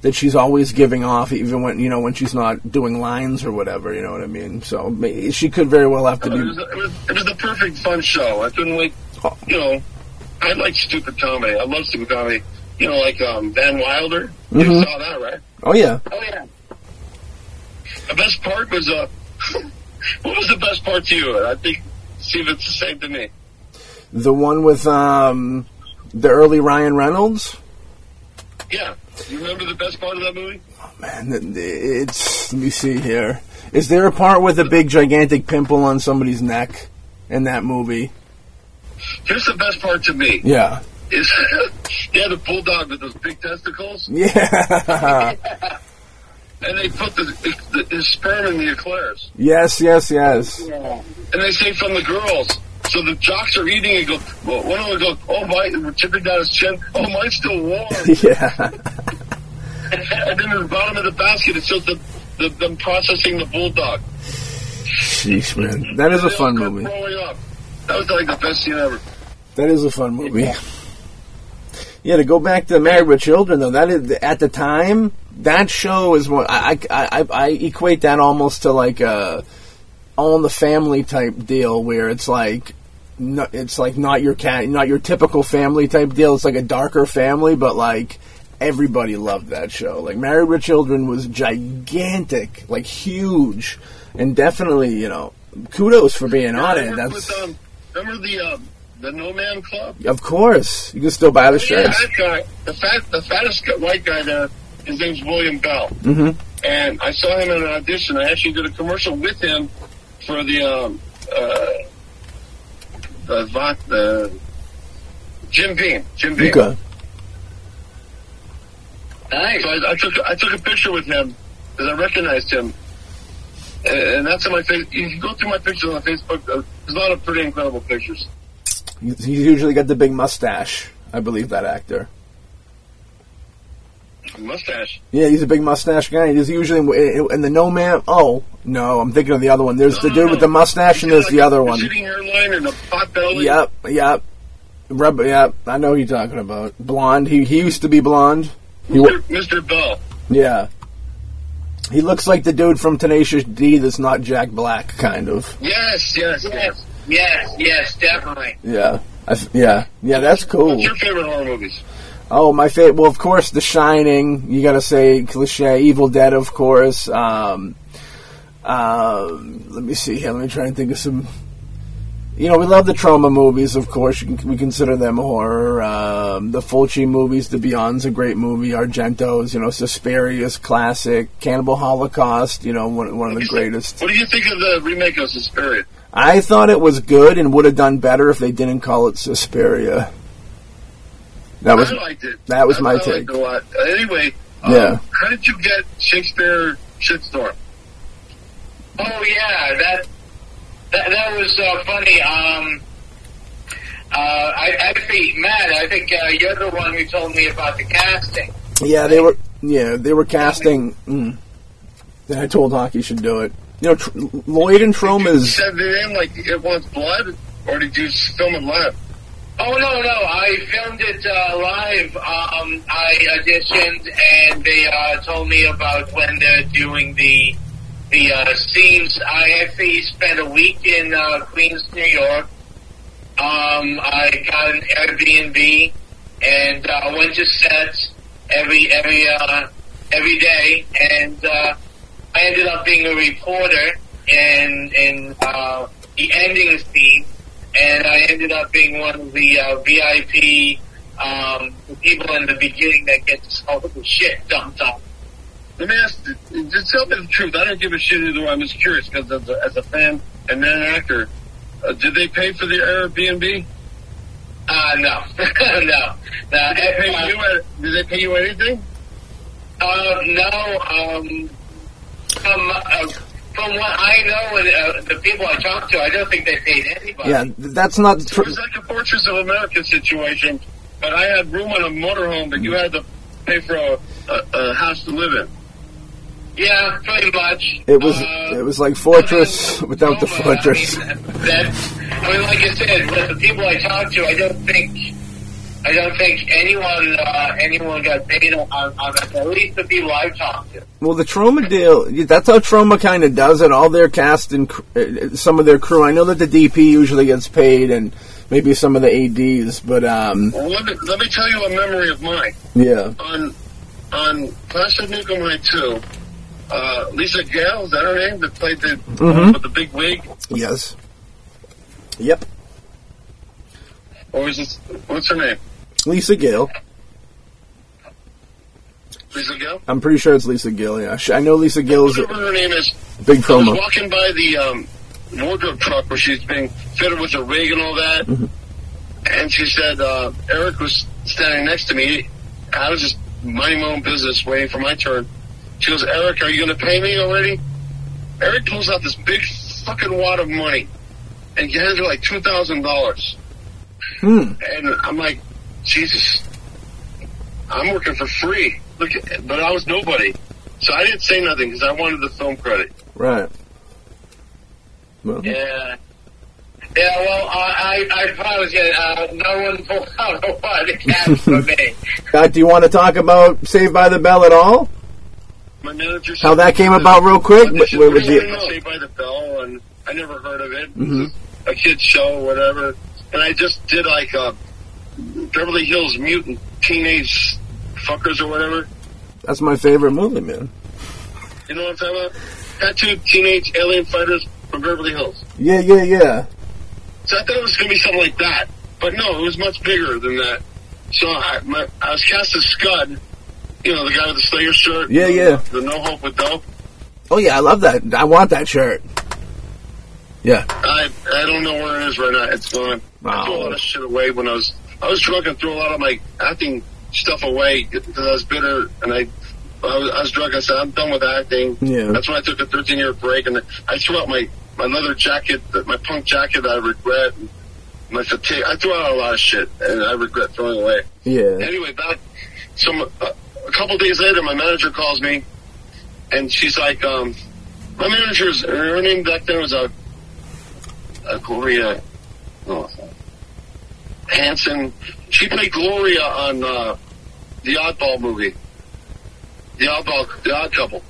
that she's always giving off even when you know when she's not doing lines or whatever you know what I mean so she could very well have to It be was, it, was, it was the perfect fun show. I couldn't wait. Oh. You know, I like stupid comedy. I love stupid comedy. You know, like um, Van Wilder. Mhm. You saw that, right? oh yeah Oh yeah. The best part was uh, what was the best part to you? I think see if it's the same to me. The one with um, the early Ryan Reynolds. Yeah. You remember the best part of that movie? Oh man, it's let me see here. Is there a part with a big gigantic pimple on somebody's neck in that movie? Here's the best part to me. Yeah, Is he had a bulldog with those big testicles, yeah, and they put the, the his sperm in the eclairs, yes, yes, yes. and they say from the girls. So the jocks are eating and go. Well, one of them goes, "Oh my!" Tipping down his chin. Oh, mine's still warm. Yeah, and then at the bottom of the basket, it shows the, the them processing the bulldog. sheesh, man, that is a fun movie. That was like the best scene ever. That is a fun movie. Yeah, to go back to Married with Children, though, that is at the time that show is what I I, I, I equate that almost to like a all in the family type deal where it's like no, it's like not your cat, not your typical family type deal. It's like a darker family, but like everybody loved that show. Like Married with Children was gigantic, like huge, and definitely you know kudos for being on it. That's with, um, remember the um, the No Man Club? of course you can still buy the Yeah, that guy, the fat, the fattest white guy there. His name's William Bell. hmm and I saw him in an audition. I actually did a commercial with him for the um, uh, the vodka. The Jim Beam. Jim Beam. Okay. Nice. So I, I took I took a picture with him because I recognized him, and, and that's on my face. If you go through my pictures on Facebook, uh, there's a lot of pretty incredible pictures. He's usually got the big mustache. I believe that actor. Mustache. Yeah, he's a big mustache guy. He's usually in the No Man. Oh no, I'm thinking of the other one. There's the dude with the mustache, and there's Like the a other one. Receding hairline and a pot belly. Yep, yep. Rub, yep. I know who you're talking about. Blonde. He he used to be blonde. He, Mr. Mr. Bell. yeah. He looks like the dude from Tenacious D. That's not Jack Black, kind of. Yes, yes, yes. Yes, yes, yes, definitely. Yeah. I yeah. Yeah. That's cool. What's your favorite horror movies? Oh, my favorite. Well, of course, The Shining. You got to say cliche. Evil Dead, of course. Um, um, let me see here. Let me try and think of some. You know, we love the Troma movies, of course. We consider them horror. Um, the Fulci movies, The Beyond's a great movie. Argento's, you know, Suspiria's classic. Cannibal Holocaust, you know, one, one of the greatest. What do you think of the remake of Suspiria? I thought it was good and would have done better if they didn't call it Suspiria. That was I liked it. that was I- my I liked take. it a lot. Uh, anyway, um, Yeah. how did you get Shakespeare shitstorm? Oh yeah, that that, that was uh, funny. Um, uh, I actually, Matt, I think uh, you're the one who told me about the casting. Yeah, they were. Yeah, they were casting. Mm, and I told Hockey should do it. You know, Tr- Lloyd and Trom Did you is. send it in like it wants blood, or did you just film it live? Oh no, no, I filmed it uh, live. Um, I auditioned, and they uh, told me about when they're doing the the uh, scenes. I actually spent a week in uh, Queens, New York. Um, I got an Airbnb and uh, went to set every every uh, every day, and uh, I ended up being a reporter in in uh, the ending scene, and I ended up being one of the uh, VIP um, people in the beginning that gets all the shit dumped on. Let me ask, just tell me the truth. I don't give a shit either way. I'm just curious because as a, as a fan and then an actor, uh, did they pay for the Airbnb? Uh, no, no, no. Did they pay Uh, you? a- Did they pay you anything? Uh, no, um, from, uh, from what I know and uh, the people I talked to, I don't think they paid anybody. Yeah, that's not. It was like a Fortress of America situation, but I had room on a motorhome, but you had to pay for a, a, a house to live in. Yeah, pretty much. it was. Uh, it was like Fortress then without the fortress. I mean, that, I mean, like I said, with the people I talked to, I don't think, I don't think anyone, uh, anyone got paid on, on that. At least the people I've talked to. Well, the Troma deal. That's how Troma kind of does it. All their cast and cr- uh, some of their crew. I know that the DP usually gets paid, and maybe some of the ads. But um, Well, let me, let me tell you a memory of mine. yeah, On on Class of Nuke 'Em 2, uh, Lisa Gale, is that her name, that played the Mhm. with the big wig? yes, yep. Or is this, what's her name? Lisa Gill. Lisa Gale? I'm pretty sure it's Lisa Gill. Yeah, I know Lisa Gill's her name is, big I was promo. walking by the um, wardrobe truck where she's being fitted with a rig and all that, Mm-hmm. and she said uh, Eric was standing next to me. I was just minding my own business, waiting for my turn. She goes, "Eric, are you going to pay me already?" Eric pulls out this big fucking wad of money and he hands her like two thousand dollars, Hmm. and I'm like, Jesus, I'm working for free. Look, but I was nobody, so I didn't say nothing because I wanted the film credit. Right. Well, Yeah. Yeah, well, I, I, I promise you, uh, no one pulled out a lot of cash for me. uh, do you want to talk about Saved by the Bell at all? My manager How that came about, real quick? What- what you- Saved by the Bell, and I never heard of it. Mhm. A kid's show, or whatever. And I just did like a Beverly Hills Mutant Teenage Fuckers or whatever. That's my favorite movie, man. You know what I'm talking about? Tattooed teenage alien fighters from Beverly Hills. Yeah, yeah, yeah. So I thought it was going to be something like that. But no, it was much bigger than that. So I, my, I was cast as Scud, You know, the guy with the Slayer shirt. Yeah, yeah. The No Hope with Dope. Oh yeah, I love that. I want that shirt. Yeah. I I don't know where it is right now. It's gone. I threw a lot of shit away when I was I was drunk and threw a lot of my acting stuff away because I was bitter and I. I was, I was drunk. And I said, "I'm done with acting." Yeah. That's when I took a 13 year break, and I threw out my my leather jacket, my punk jacket. I regret. And my fatigue. I threw out a lot of shit, and I regret throwing away. Yeah. Anyway, back some uh, a couple days later, my manager calls me, and she's like, um, "My manager's her name back then was a, a Gloria oh, Hanson. She played Gloria on uh, the Oddball movie, the Oddball, the Odd Couple.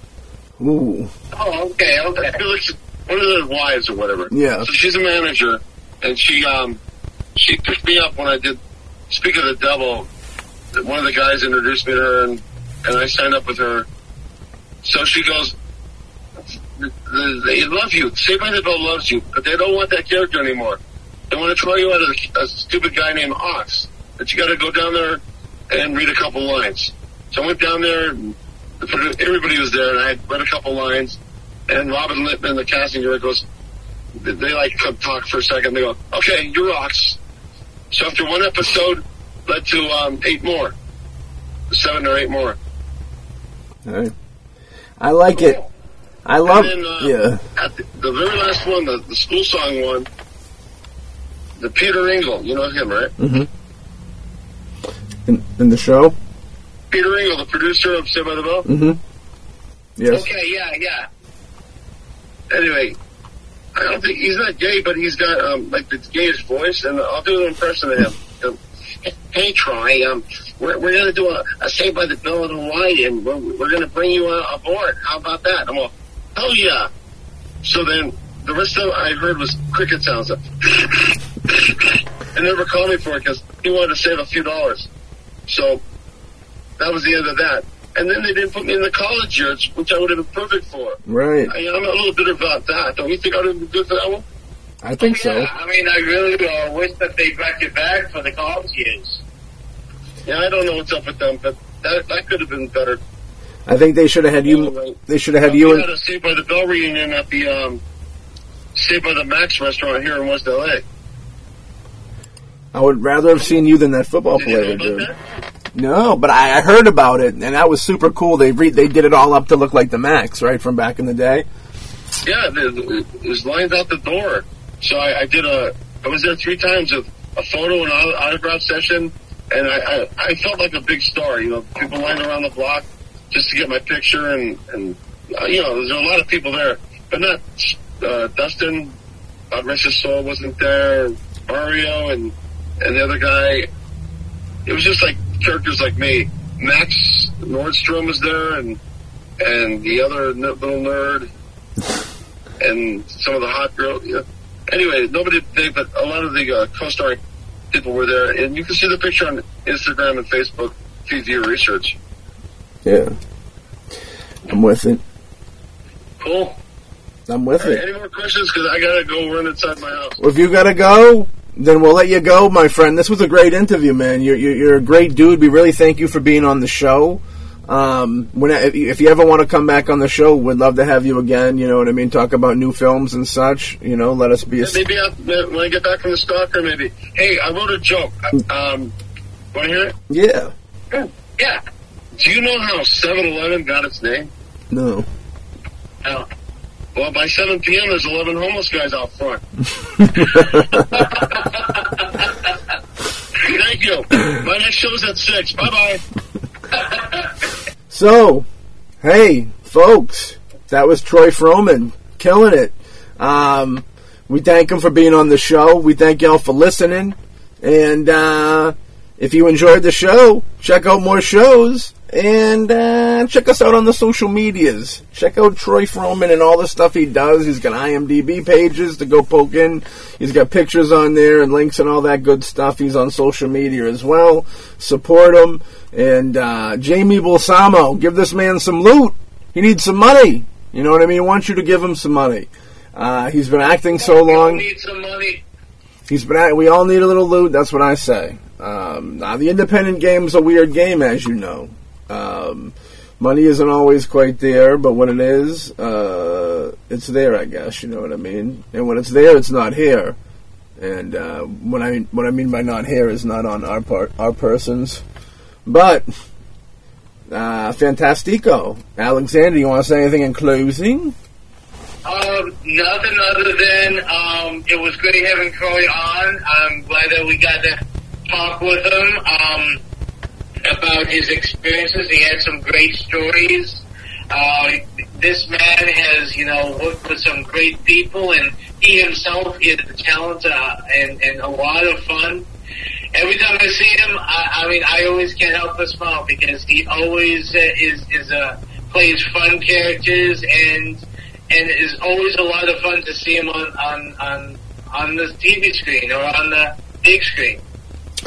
Ooh. Oh, okay, okay. I feel like she's one of their wives or whatever. Yeah. So she's a manager, and she um she picked me up when I did Speak of the Devil. One of the guys introduced me to her, and and I signed up with her. So she goes, "They love you. Saved by the Bell loves you, but they don't want that character anymore. They want to try you out as a, a stupid guy named Ox. But you got to go down there and read a couple lines." So I went down there. And everybody was there, and I read a couple lines. And Robin Lippman, the casting director, goes, they, they like talk for a second. They go, okay, you're Ox. So after one episode, led to um, eight more, seven or eight more. All right. I like it. I love. Then, uh, yeah. At the, the very last one, the, the school song one, the Peter Engel, you know him, right? Mm-hmm. In, in the show. Peter Engel, the producer of Saved by the Bell. Mm-hmm. Yes. Okay, yeah, yeah. Anyway, I don't think he's not gay, but he's got um, like the gayish voice, and I'll do an impression of him. Um, hey, Troy, um, we're, we're going to do a, a Saved by the Bell in Hawaii, and we're, we're going to bring you uh, aboard. How about that? I'm all, oh yeah. So then the rest of it I heard was cricket sounds. and never called me for it because he wanted to save a few dollars. So that was the end of that. And then they didn't put me in the college years, which I would have been perfect for. Right. I, I'm a little bitter about that. Don't you think I would have been good for that one? I think so. Yeah, I mean, I really uh, wish that they brought you back for the college years. Yeah, I don't know what's up with them, but that that could have been better. I think they should have had you. Anyway, They should have had we you. had In, a Saved by the Bell reunion at the um, Saved by the Max restaurant here in West LA. I would rather have seen you than that football Did you know player, dude. that? No, but I, I heard about it, and that was super cool. They re- they did it all up to look like the Max, right, from back in the day. Yeah, it, it was lined out the door. So I, I did a. I was there three times with a photo and autograph session, and I, I I felt like a big star. You know, people lined around the block just to get my picture, and and uh, you know, there's a lot of people there, but not uh, Dustin. God rest soul wasn't there. Mario and and the other guy. It was just like characters like me. Max Nordstrom was there, and and the other little nerd and some of the hot girls. Know. Anyway, nobody big, but a lot of the uh, co-starring people were there, and you can see the picture on Instagram and Facebook if you do your research. Yeah, I'm with it. Cool. I'm with right, it. any more questions? Because I gotta go run inside my house. Well, if you gotta go, then we'll let you go, my friend. This was a great interview, man. You're you're, you're a great dude. We really thank you for being on the show. Um, when if you, ever want to come back on the show, we'd love to have you again. You know what I mean? Talk about new films and such. You know, let us be a. Maybe I, when I get back from the stalker, maybe. Hey, I wrote a joke. Um, want to hear it? Yeah. Yeah. Do you know how 7-Eleven got its name? No. How? Well, by 7 p.m., there's 11 homeless guys out front. Thank you. My next show's at 6. Bye-bye. So, hey, folks, that was Troy Fromin, killing it. Um, we thank him for being on the show. We thank y'all for listening. And uh, if you enjoyed the show, check out more shows and uh, check us out on the social medias. Check out Troy Fromin and all the stuff he does. He's got IMDb pages to go poke in. He's got pictures on there and links and all that good stuff. He's on social media as well. Support him. And uh, Jamie Balsamo, give this man some loot. He needs some money. You know what I mean? He wants you to give him some money. Uh, he's been acting so We long. need some money. He's been at, we all need a little loot. That's what I say. Um, now the independent game's a weird game, as you know. Um, money isn't always quite there, but when it is, uh, it's there. I guess you know what I mean. And when it's there, it's not here. And uh, what I what I mean by not here is not on our part, our persons, but uh, fantastico. Alexander, you want to say anything in closing? Um, nothing other than um, it was great having Troy on. I'm glad that we got to talk with him um, about his experiences. He had some great stories. Uh, this man has, you know, worked with some great people, and he himself is a talent uh, and, and a lot of fun. Every time I see him, I, I mean, I always can't help but smile because he always uh, is is uh, plays fun characters and and it is always a lot of fun to see him on on on, on the TV screen or on the big screen.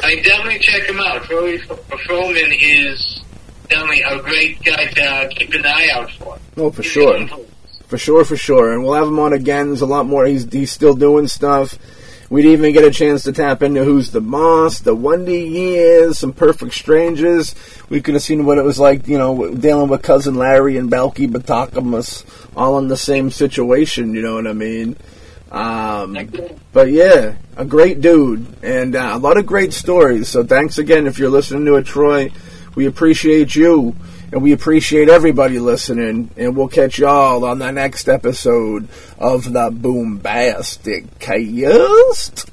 I mean, definitely check him out. Troy Fromin is definitely a great guy to uh, keep an eye out for. Oh, for sure. For sure, for sure. And we'll have him on again. There's a lot more. He's, he's still doing stuff. We'd even get a chance to tap into Who's the Boss, The Wonder Years, some Perfect Strangers. We could have seen what it was like, you know, dealing with Cousin Larry and Balki Bartokomous all in the same situation, you know what I mean? Um, but yeah, a great dude and uh, a lot of great stories. So thanks again if you're listening to it, Troy. We appreciate you and we appreciate everybody listening. And we'll catch y'all on the next episode of the Boombastic Cast.